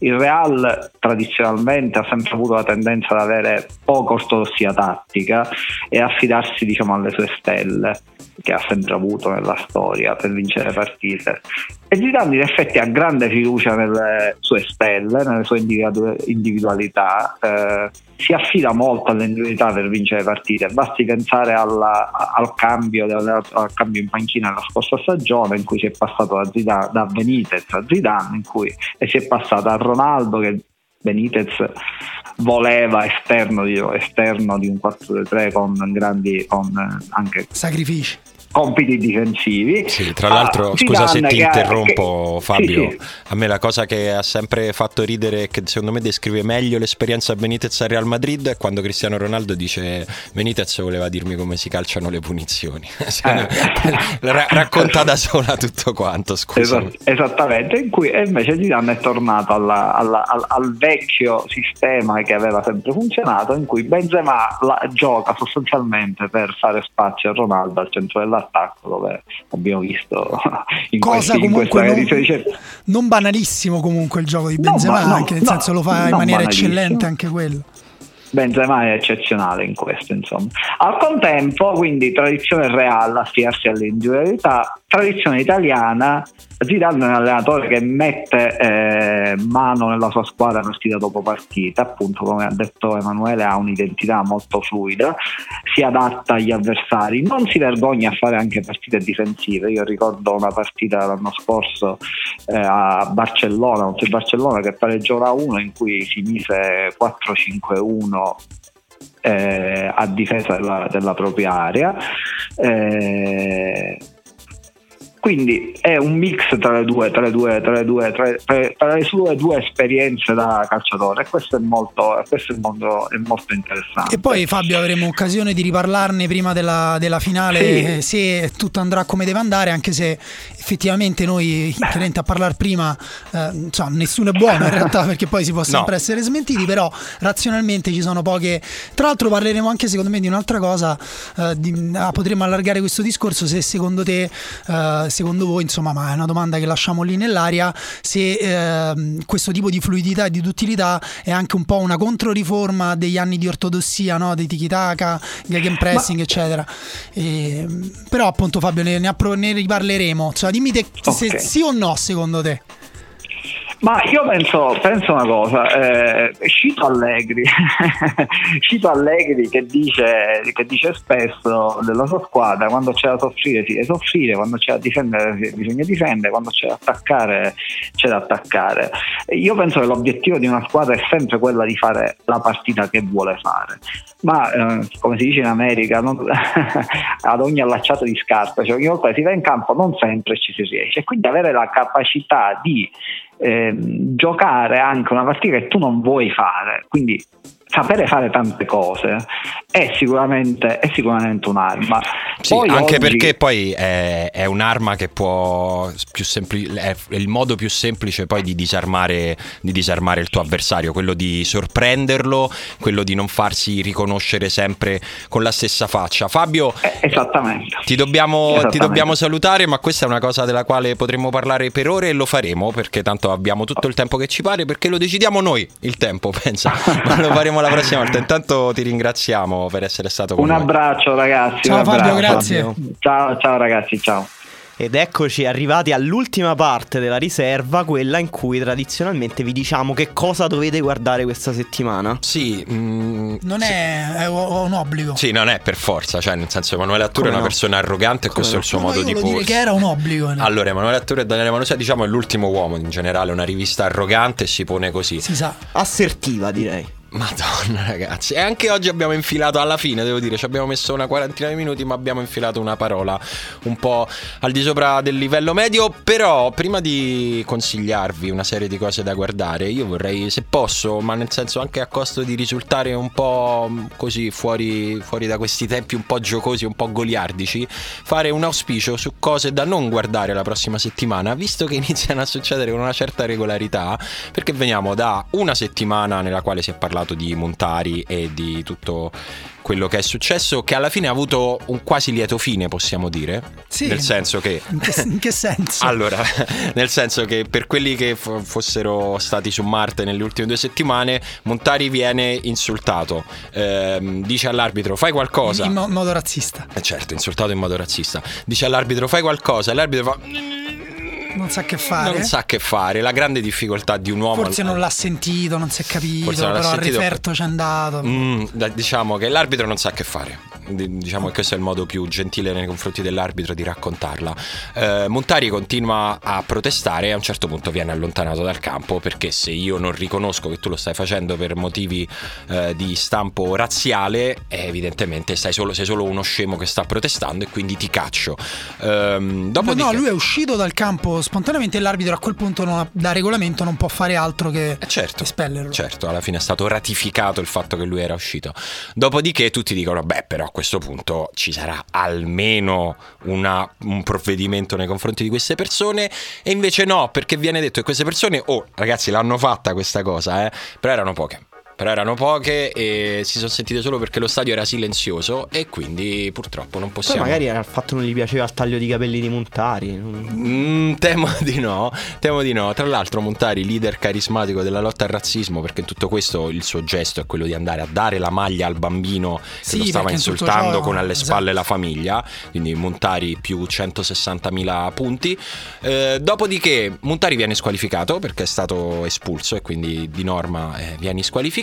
Il Real tradizionalmente ha sempre avuto la tendenza ad avere poca ortodossia tattica e affidarsi diciamo, alle sue stelle che ha sempre avuto nella storia per vincere partite. E Zidane in effetti ha grande fiducia nelle sue stelle, nelle sue individualità, eh, si affida molto all'individualità per vincere partite, basti pensare alla, al, cambio, al, cambio, in panchina nella scorsa stagione in cui si è passato da, Zidane, da Benitez a Zidane cui, e si è passato a Ronaldo che Benitez voleva esterno di, esterno di un 4-3 con grandi con anche sacrifici compiti difensivi. Sì, tra l'altro, ah, scusa se ti interrompo, che... Fabio. Sì, sì. A me la cosa che ha sempre fatto ridere, che secondo me descrive meglio l'esperienza Benitez a Real Madrid, è quando Cristiano Ronaldo dice: Benitez voleva dirmi come si calciano le punizioni. [LAUGHS] Eh. [LAUGHS] racconta da sola tutto quanto. Scusa. esattamente. In cui e invece Zidane è tornato alla, alla, al, al, vecchio sistema che aveva sempre funzionato, in cui Benzema la, gioca sostanzialmente per fare spazio a Ronaldo al centro della attacco dove abbiamo visto in cosa questi, comunque in non, non, banalissimo comunque il gioco di Benzema no, no, anche nel no, senso lo fa in maniera eccellente anche quello. Benzema è eccezionale in questo insomma. Al contempo quindi tradizione reale affidarsi all'individualità tradizione italiana Zidane è un allenatore che mette eh, mano nella sua squadra partita dopo partita, appunto come ha detto Emanuele ha un'identità molto fluida, si adatta agli avversari, non si vergogna a fare anche partite difensive. Io ricordo una partita l'anno scorso eh, a Barcellona, contro il Barcellona che pareggiò a 1 in cui si mise 4-5-1 eh, a difesa della, della propria area. Eh, quindi è un mix tra le due, tra le, due, tra le, due, tra le, tra le sue due esperienze da calciatore. Questo è molto, questo è molto, è molto interessante. E poi Fabio avremo occasione di riparlarne prima della, della finale sì. se tutto andrà come deve andare, anche se effettivamente noi, tenente a parlare prima, eh, insomma, nessuno è buono in realtà perché poi si può [LAUGHS] sempre no. essere smentiti, però razionalmente ci sono poche... Tra l'altro parleremo anche secondo me di un'altra cosa, eh, di, ah, potremmo allargare questo discorso se secondo te... Eh, secondo voi, insomma, ma è una domanda che lasciamo lì nell'aria, se eh, questo tipo di fluidità e di duttilità è anche un po' una controriforma degli anni di ortodossia, no? dei tiki-taka, gag pressing, ma... eccetera. E, però appunto Fabio ne, ne, appro- ne riparleremo, cioè, dimmi te, okay. se sì o no secondo te. Ma io penso, penso una cosa, eh, cito Allegri, [LAUGHS] cito Allegri che dice, che dice, spesso della sua squadra quando c'è da soffrire si deve soffrire, quando c'è da difendere bisogna difendere, quando c'è da attaccare c'è da attaccare. Io penso che l'obiettivo di una squadra è sempre quella di fare la partita che vuole fare, ma eh, come si dice in America, non, [LAUGHS] ad ogni allacciato di scarpe, cioè ogni volta che si va in campo non sempre ci si riesce, quindi avere la capacità di eh, giocare anche una partita che tu non vuoi fare, quindi sapere fare tante cose è sicuramente, è sicuramente un'arma. Sì, Poi anche oggi- perché poi è, è un'arma che può più sempli- è il modo più semplice poi di disarmare, di disarmare il tuo avversario, quello di sorprenderlo, quello di non farsi riconoscere sempre con la stessa faccia. Fabio, Eh, esattamente. ti dobbiamo, ti Esattamente. dobbiamo salutare, ma questa è una cosa della quale potremmo parlare per ore e lo faremo perché tanto abbiamo tutto il tempo che ci pare perché lo decidiamo noi il tempo, pensa. [LAUGHS] ma lo faremo la prossima volta. Intanto ti ringraziamo per essere stato con Un noi. abbraccio ragazzi. Ciao un Fabio, abbraccio. grazie. Ciao, ciao ragazzi, ciao. Ed eccoci arrivati all'ultima parte della riserva, quella in cui tradizionalmente vi diciamo che cosa dovete guardare questa settimana. Sì, mm, Non è, è un obbligo. Sì, non è per forza, cioè nel senso Emanuele Attore è una no? persona arrogante e questo è no? il suo No, modo io di porsi. che era un obbligo. Allora, Emanuele Attore e Daniele Manusia diciamo è l'ultimo uomo in generale, una rivista arrogante e si pone così. Si sa. Assertiva, direi. Madonna ragazzi, e anche oggi abbiamo infilato alla fine, devo dire, ci abbiamo messo una quarantina di minuti ma abbiamo infilato una parola un po' al di sopra del livello medio, però prima di consigliarvi una serie di cose da guardare, io vorrei, se posso, ma nel senso anche a costo di risultare un po' così fuori, fuori da questi tempi un po' giocosi, un po' goliardici, fare un auspicio su cose da non guardare la prossima settimana, visto che [LAUGHS] iniziano a succedere con una certa regolarità, perché veniamo da una settimana nella quale si è parlato di Montari e di tutto quello che è successo, che alla fine ha avuto un quasi lieto fine, possiamo dire. Sì. Nel senso che In che, in che senso? [LAUGHS] allora, nel senso che per quelli che f- fossero stati su Marte nelle ultime due settimane, Montari viene insultato. Ehm, dice all'arbitro: fai qualcosa. In mo- modo razzista. Eh certo, insultato in modo razzista. Dice all'arbitro: fai qualcosa. E l'arbitro fa. Non sa che fare. Non sa che fare. La grande difficoltà di un uomo. Forse non l'ha sentito, non si è capito, però al sentito. referto c'è andato. Mm, diciamo che l'arbitro non sa che fare. Di- Diciamo che questo è il modo più gentile nei confronti dell'arbitro di raccontarla. Eh, Montari continua a protestare e a un certo punto viene allontanato dal campo perché se io non riconosco che tu lo stai facendo per motivi eh, di stampo razziale, eh, evidentemente solo- sei solo uno scemo che sta protestando e quindi ti caccio. Ehm, No, no, lui è uscito dal campo spontaneamente e l'arbitro a quel punto ha- da regolamento non può fare altro che Eh, certo, espellerlo. certo, alla fine è stato ratificato il fatto che lui era uscito. Dopodiché tutti dicono: Beh, però a questo punto ci sarà almeno una- un provvedimento nei confronti di queste persone. E invece no, perché viene detto che queste persone, oh, ragazzi, l'hanno fatta questa cosa, eh, però erano poche. Però erano poche e si sono sentite solo perché lo stadio era silenzioso e quindi purtroppo non Poi possiamo. magari era il fatto non gli piaceva il taglio di capelli di Montari. Mm, temo [LAUGHS] di no, temo di no. Tra l'altro, Montari, leader carismatico della lotta al razzismo, perché in tutto questo il suo gesto è quello di andare a dare la maglia al bambino che Sì, lo stava insultando ciò- con alle esatto. spalle la famiglia. Quindi Montari più 160.000 punti. Eh, dopodiché, Montari viene squalificato perché è stato espulso e quindi di norma eh, viene squalificato.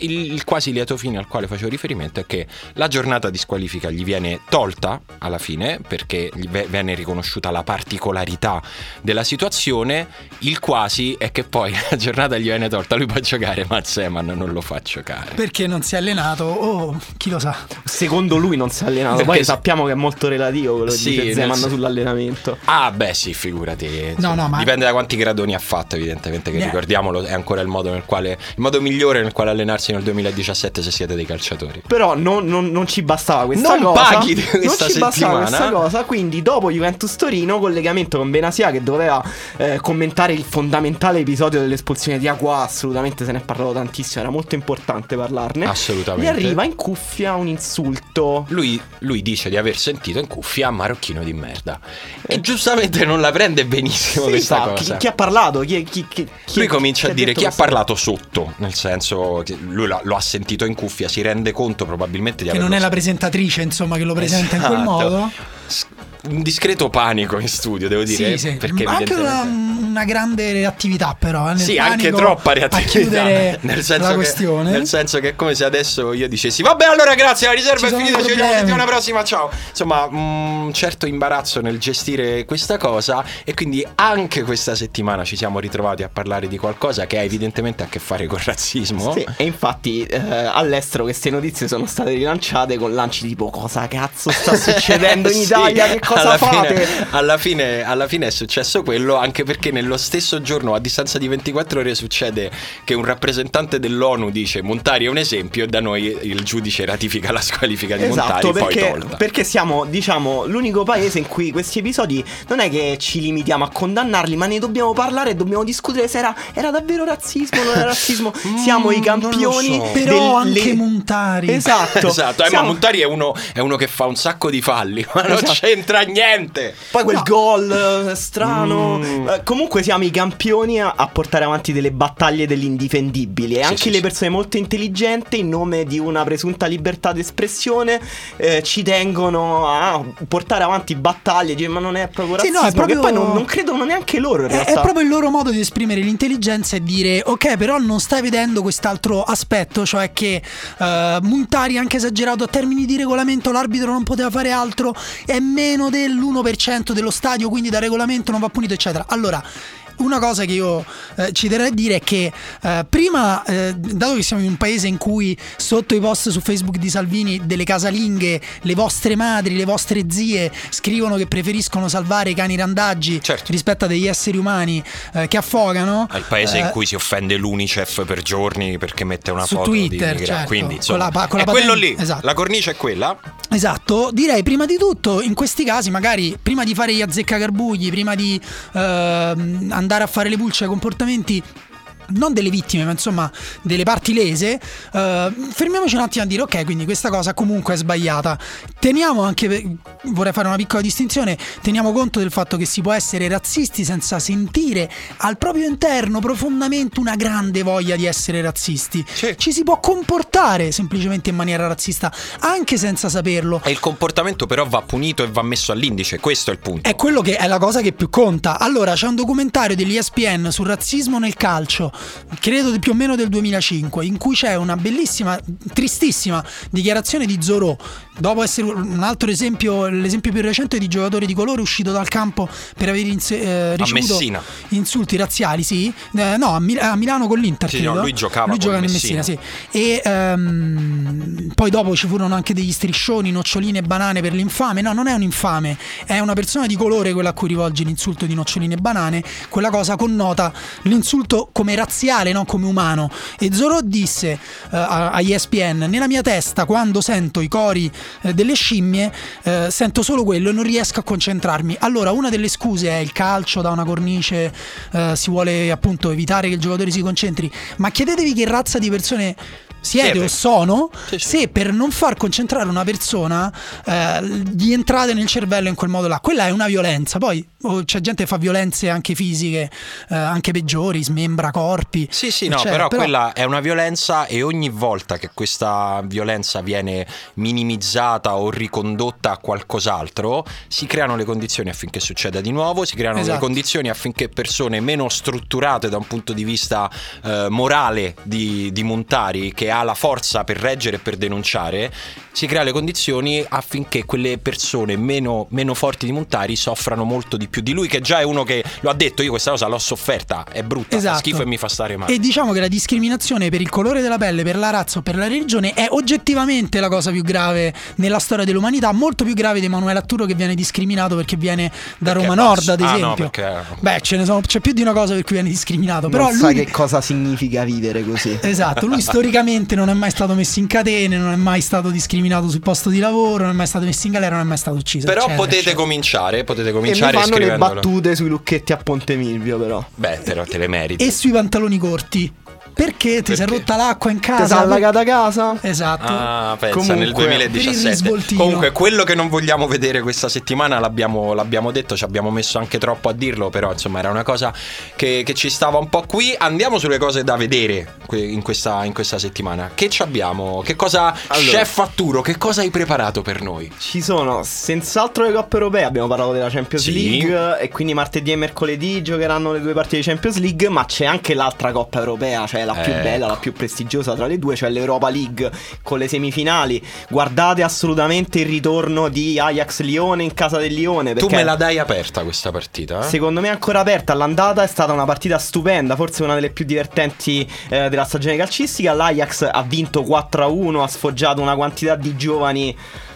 Il, il quasi lieto fine al quale facevo riferimento è che la giornata di squalifica gli viene tolta alla fine perché gli viene riconosciuta la particolarità della situazione. Il quasi è che poi [LAUGHS] la giornata gli viene tolta, lui può giocare, ma Zeman non lo fa giocare. Perché non si è allenato? Oh, chi lo sa. Secondo lui non si è allenato. Perché Poi se- sappiamo che è molto relativo quello Sì, che dice Zeman sen- sull'allenamento. Ah, beh, sì, figurati. insomma, no, ma- Dipende da quanti gradoni ha fatto, evidentemente. Che Eh. ricordiamolo, è ancora il modo nel quale. Il modo migliore nel quale allenarsi nel 2017 se siete dei calciatori. Però non, non- non ci bastava questa Non cosa. paghi questa non ci bastava settimana. questa cosa. Quindi, dopo Juventus Torino, collegamento con Benasia che doveva eh, commentare il fondamentale episodio dell'espulsione di Aqua. Assolutamente se ne è parlato tantissimo. Era molto importante parlarne. Assolutamente. Gli arriva in cuffia un insulto. Lui, lui dice di aver sentito in cuffia marocchino di merda. E giustamente non la prende benissimo Sì, questa sa, cosa. chi, chi ha parlato? Chi, chi- chi- lui comincia a dire chi ha parlato sotto, nel senso che lui lo, ha sentito in cuffia, si rende conto probabilmente di Che averlo non è la presentatrice, insomma, che lo presenta in quel Esatto. modo. S- Un discreto panico in studio, devo dire. Sì, sì. Perché Ma anche una, una grande reattività, però. eh, nel Sì, anche troppa reattività. [LAUGHS] Nel senso, la che, questione. nel senso che è come se adesso io dicessi: Vabbè, allora grazie, la riserva Ci è finita. Ci vediamo problemi." settimana prossima. Ciao. Insomma, un certo imbarazzo nel gestire questa cosa. E quindi anche questa settimana ci siamo ritrovati a parlare di qualcosa che ha evidentemente a che fare col razzismo. Sì, e infatti eh, all'estero queste notizie sono state rilanciate con lanci tipo cosa cazzo sta succedendo in [LAUGHS] Italia? Che cosa alla fate? Fine, alla, fine, alla fine è successo quello, anche perché nello stesso giorno, a distanza di 24 ore, succede che un rappresentante dell'ONU dice Montari è un esempio e da noi il giudice ratifica la squalifica di Esatto, Montari, perché, poi tolta. perché siamo, diciamo, l'unico paese in cui questi episodi non è che ci limitiamo a condannarli, ma ne dobbiamo parlare e dobbiamo discutere se era, era davvero razzismo o non era razzismo. [LAUGHS] Siamo i Mm, lo campioni. so. Però delle- anche Montari. Esatto. Esatto, eh, ma Siamo- Montari è uno, è uno che fa un sacco di falli, ma non Esatto. C'entra niente. Poi quel No. gol eh, strano. Mm. Eh, comunque siamo i campioni a, a portare avanti delle battaglie degli indifendibili. E Sì, anche sì, le sì. persone molto intelligenti, in nome di una presunta libertà d'espressione, eh, ci tengono a portare avanti battaglie. Dire, ma non è proprio Sì, razzismo. no, è proprio- Che poi non, non credono neanche loro in È, realtà. è proprio il loro modo di esprimere l'intelligenza e dire ok però non stai vedendo quest'altro aspetto cioè che eh, Montari anche esagerato a termini di regolamento l'arbitro non poteva fare altro è meno dell'1% dello stadio quindi da regolamento non va punito eccetera allora una cosa che io eh, ci terrei a dire è che eh, prima, eh, dato che siamo in un paese in cui sotto i post su Facebook di Salvini delle casalinghe, le vostre madri, le vostre zie scrivono che preferiscono salvare i cani randaggi Certo. rispetto a degli esseri umani eh, che affogano. È il paese in eh, cui si offende l'UNICEF per giorni perché mette una Su foto Twitter, di certo. Quindi, insomma, Con la con la è quello patente- lì. esatto. La cornice è quella. Esatto, direi prima di tutto in questi casi magari prima di fare gli azzeccagarbugli, prima di ehm, andare a fare le pulce ai comportamenti non delle vittime, ma insomma delle parti lese, eh, fermiamoci un attimo a dire ok, quindi questa cosa comunque è sbagliata. Teniamo anche, vorrei fare una piccola distinzione, teniamo conto del fatto che si può essere razzisti senza sentire al proprio interno profondamente una grande voglia di essere razzisti. Sì. Ci si può comportare semplicemente in maniera razzista, anche senza saperlo. E il comportamento però va punito e va messo all'indice. Questo è il punto. È quello che è la cosa che più conta. Allora, c'è un documentario dell'ESPN sul razzismo nel calcio, credo più o meno del 2005, in cui c'è una bellissima, tristissima dichiarazione di Zorò. Dopo essere un altro esempio, l'esempio più recente di giocatore di colore uscito dal campo per aver inse- eh, ricevuto insulti razziali, sì. Eh, no, a, Mil- a Milano con l'Inter. Sì, no, lui giocava Lui con gioca nel Messina. Messina, sì. E ehm, poi dopo ci furono anche degli striscioni, noccioline e banane per l'infame. No, non è un infame, è una persona di colore quella a cui rivolgi l'insulto di noccioline e banane. Quella cosa connota l'insulto come razziale, non come umano. E Zorò disse eh, a, ESPN: Nella mia testa, quando sento i cori eh, delle scimmie, eh, sento solo quello e non riesco a concentrarmi. Allora, una delle scuse è il calcio da una cornice, si vuole appunto evitare che il giocatore si concentri. Ma chiedetevi che razza di persone siete Siete. o sono Sì, sì. se per non far concentrare una persona eh, gli entrate nel cervello in quel modo là quella è una violenza poi oh, c'è gente che fa violenze anche fisiche eh, anche peggiori smembra corpi Sì, sì, no, eccetera. però, quella è una violenza e ogni volta che questa violenza viene minimizzata o ricondotta a qualcos'altro, si creano le condizioni affinché succeda di nuovo, si creano le Esatto. condizioni affinché persone meno strutturate da un punto di vista eh, morale di, di Montari, che ha la forza per reggere e per denunciare, si crea le condizioni affinché quelle persone meno, meno forti di Montari soffrano molto di più di lui, che già è uno che lo ha detto, io questa cosa l'ho sofferta, è brutta, fa Esatto. schifo e mi fa stare male. E diciamo che la discriminazione per il colore della pelle, per la razza o per la religione è oggettivamente la cosa più grave nella storia dell'umanità, molto più grave di Emanuele Atturo che viene discriminato perché viene da Perché Roma Nord, ad Ah, no, esempio. perché- Beh, ce ne sono, c'è più di una cosa per cui viene discriminato, però non lui sai che cosa significa vivere così. Esatto, lui storicamente non è mai stato messo in catene, non è mai stato discriminato sul posto di lavoro, non è mai stato messo in galera, non è mai stato ucciso. Però eccetera, potete eccetera. cominciare, potete E mi cominciare fanno le battute sui lucchetti a Ponte Milvio, però. Beh, lo- te le meriti. E sui pantaloni corti. Perché ti sei Perché? rotta l'acqua in Ti sei casa? allagata casa? Esatto. Ah, pensa Comunque, nel per il 2017. risvoltino. Comunque, quello che non vogliamo vedere questa settimana l'abbiamo, l'abbiamo detto, ci abbiamo messo anche troppo a dirlo, però insomma era una cosa che, che ci stava un po' qui. Andiamo sulle cose da vedere in questa, in questa settimana. Che ci abbiamo? Che cosa, Allora. Chef Atturo, che cosa hai preparato per noi? Ci sono senz'altro le coppe europee, abbiamo parlato della Champions Sì. League e quindi martedì e mercoledì giocheranno le due partite di Champions League, ma c'è anche l'altra coppa europea, cioè è la più Ecco. bella, la più prestigiosa tra le due, cioè l'Europa League con le semifinali. Guardate assolutamente il ritorno di Ajax Lione in casa del Lione. Tu me la dai aperta questa partita? eh? Secondo me è ancora aperta all'andata, è stata una partita stupenda, forse una delle più divertenti eh, della stagione calcistica. L'Ajax ha vinto 4-1, ha sfoggiato una quantità di giovani eh,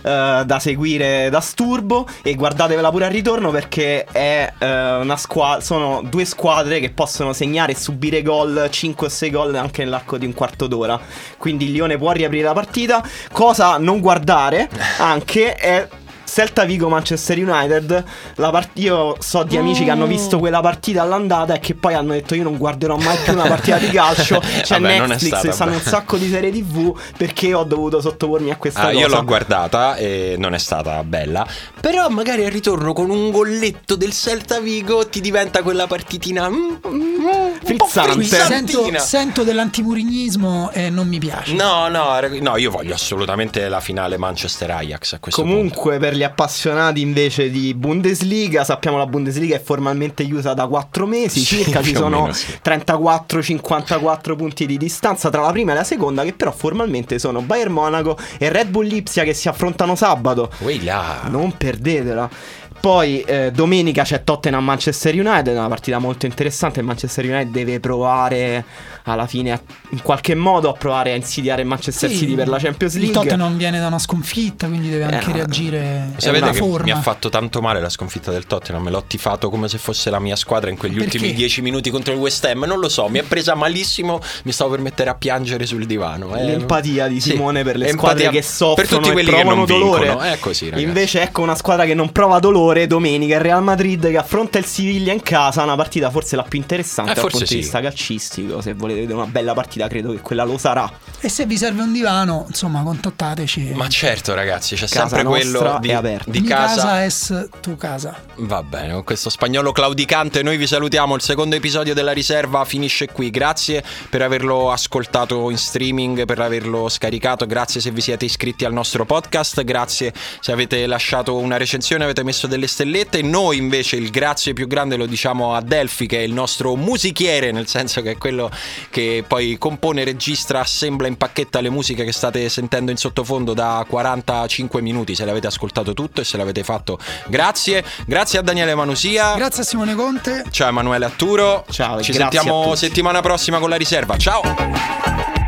da seguire da sturbo e guardatevela pure al ritorno perché è eh, una squa- sono due squadre che possono segnare e subire gol, 5 o 6 gol anche nell'arco di un quarto d'ora. Quindi il Lione può riaprire la partita. Cosa non guardare anche è Celta Vigo Manchester United. La part- io so di amici che hanno visto quella partita all'andata e che poi hanno detto: Io non guarderò mai più una partita di calcio. [LAUGHS] C'è Vabbè, non è Netflix, stata stanno un sacco di serie TV perché ho dovuto sottopormi a questa Ah, cosa. io l'ho guardata e non è stata bella. Però magari al ritorno con un golletto del Celta Vigo ti diventa quella partitina mm, mm, un po' Frizzante. Sento, sento dell'antimurignismo e non mi piace. No, no, no, io voglio assolutamente la finale Manchester-Ajax a questo Comunque, per gli appassionati invece di Bundesliga, sappiamo la Bundesliga è formalmente chiusa da 4 mesi Sì, circa. Ci sono sì. 34-54 punti di distanza tra la prima e la seconda, che però formalmente sono Bayern Monaco e Red Bull Lipsia che si affrontano sabato. punto. Ui là. Non perdetela. Poi eh, domenica c'è Tottenham Manchester United, una partita molto interessante. Il Manchester United deve provare alla fine a- in qualche modo a provare a insidiare il Manchester Sì, City per la Champions Il League. Tottenham viene da una sconfitta, quindi deve anche Eh, reagire Sapete alla che forma. mi ha fatto tanto male la sconfitta del Tottenham? Me l'ho tifato come se fosse la mia squadra in quegli Perché? ultimi dieci minuti contro il West Ham. Non lo so, mi è presa malissimo. Mi stavo per mettere a piangere sul divano. eh. L'empatia di Sì, Simone per le squadre che soffrono per tutti e quelli che provano non dolore. vincono. È così, ragazzi. Invece ecco una squadra che non prova dolore domenica, il Real Madrid che affronta il Siviglia in casa, una partita forse la più interessante Eh, dal punto sì. di vista calcistico. Se volete vedere una bella partita, credo che quella lo sarà. E se vi serve un divano, insomma, contattateci. Ma certo, ragazzi, c'è Casa sempre quello nostra di, è aperta. di Mi casa. casa es tu casa. Va bene, con questo spagnolo claudicante noi vi salutiamo. Il secondo episodio della riserva finisce qui. Grazie per averlo ascoltato in streaming, per averlo scaricato. Grazie se vi siete iscritti al nostro podcast. Grazie se avete lasciato una recensione, avete messo delle stellette. Noi invece il grazie più grande lo diciamo a Delphi, che è il nostro musichiere, nel senso che è quello che poi compone, registra, assembla, impacchetta le musiche che state sentendo in sottofondo da 45 minuti. Se l'avete ascoltato tutto e se l'avete fatto, grazie. Grazie a Daniele Manusia. Grazie a Simone Conte. Ciao Emanuele Atturo. Ciao Ci sentiamo settimana prossima con la riserva. Ciao.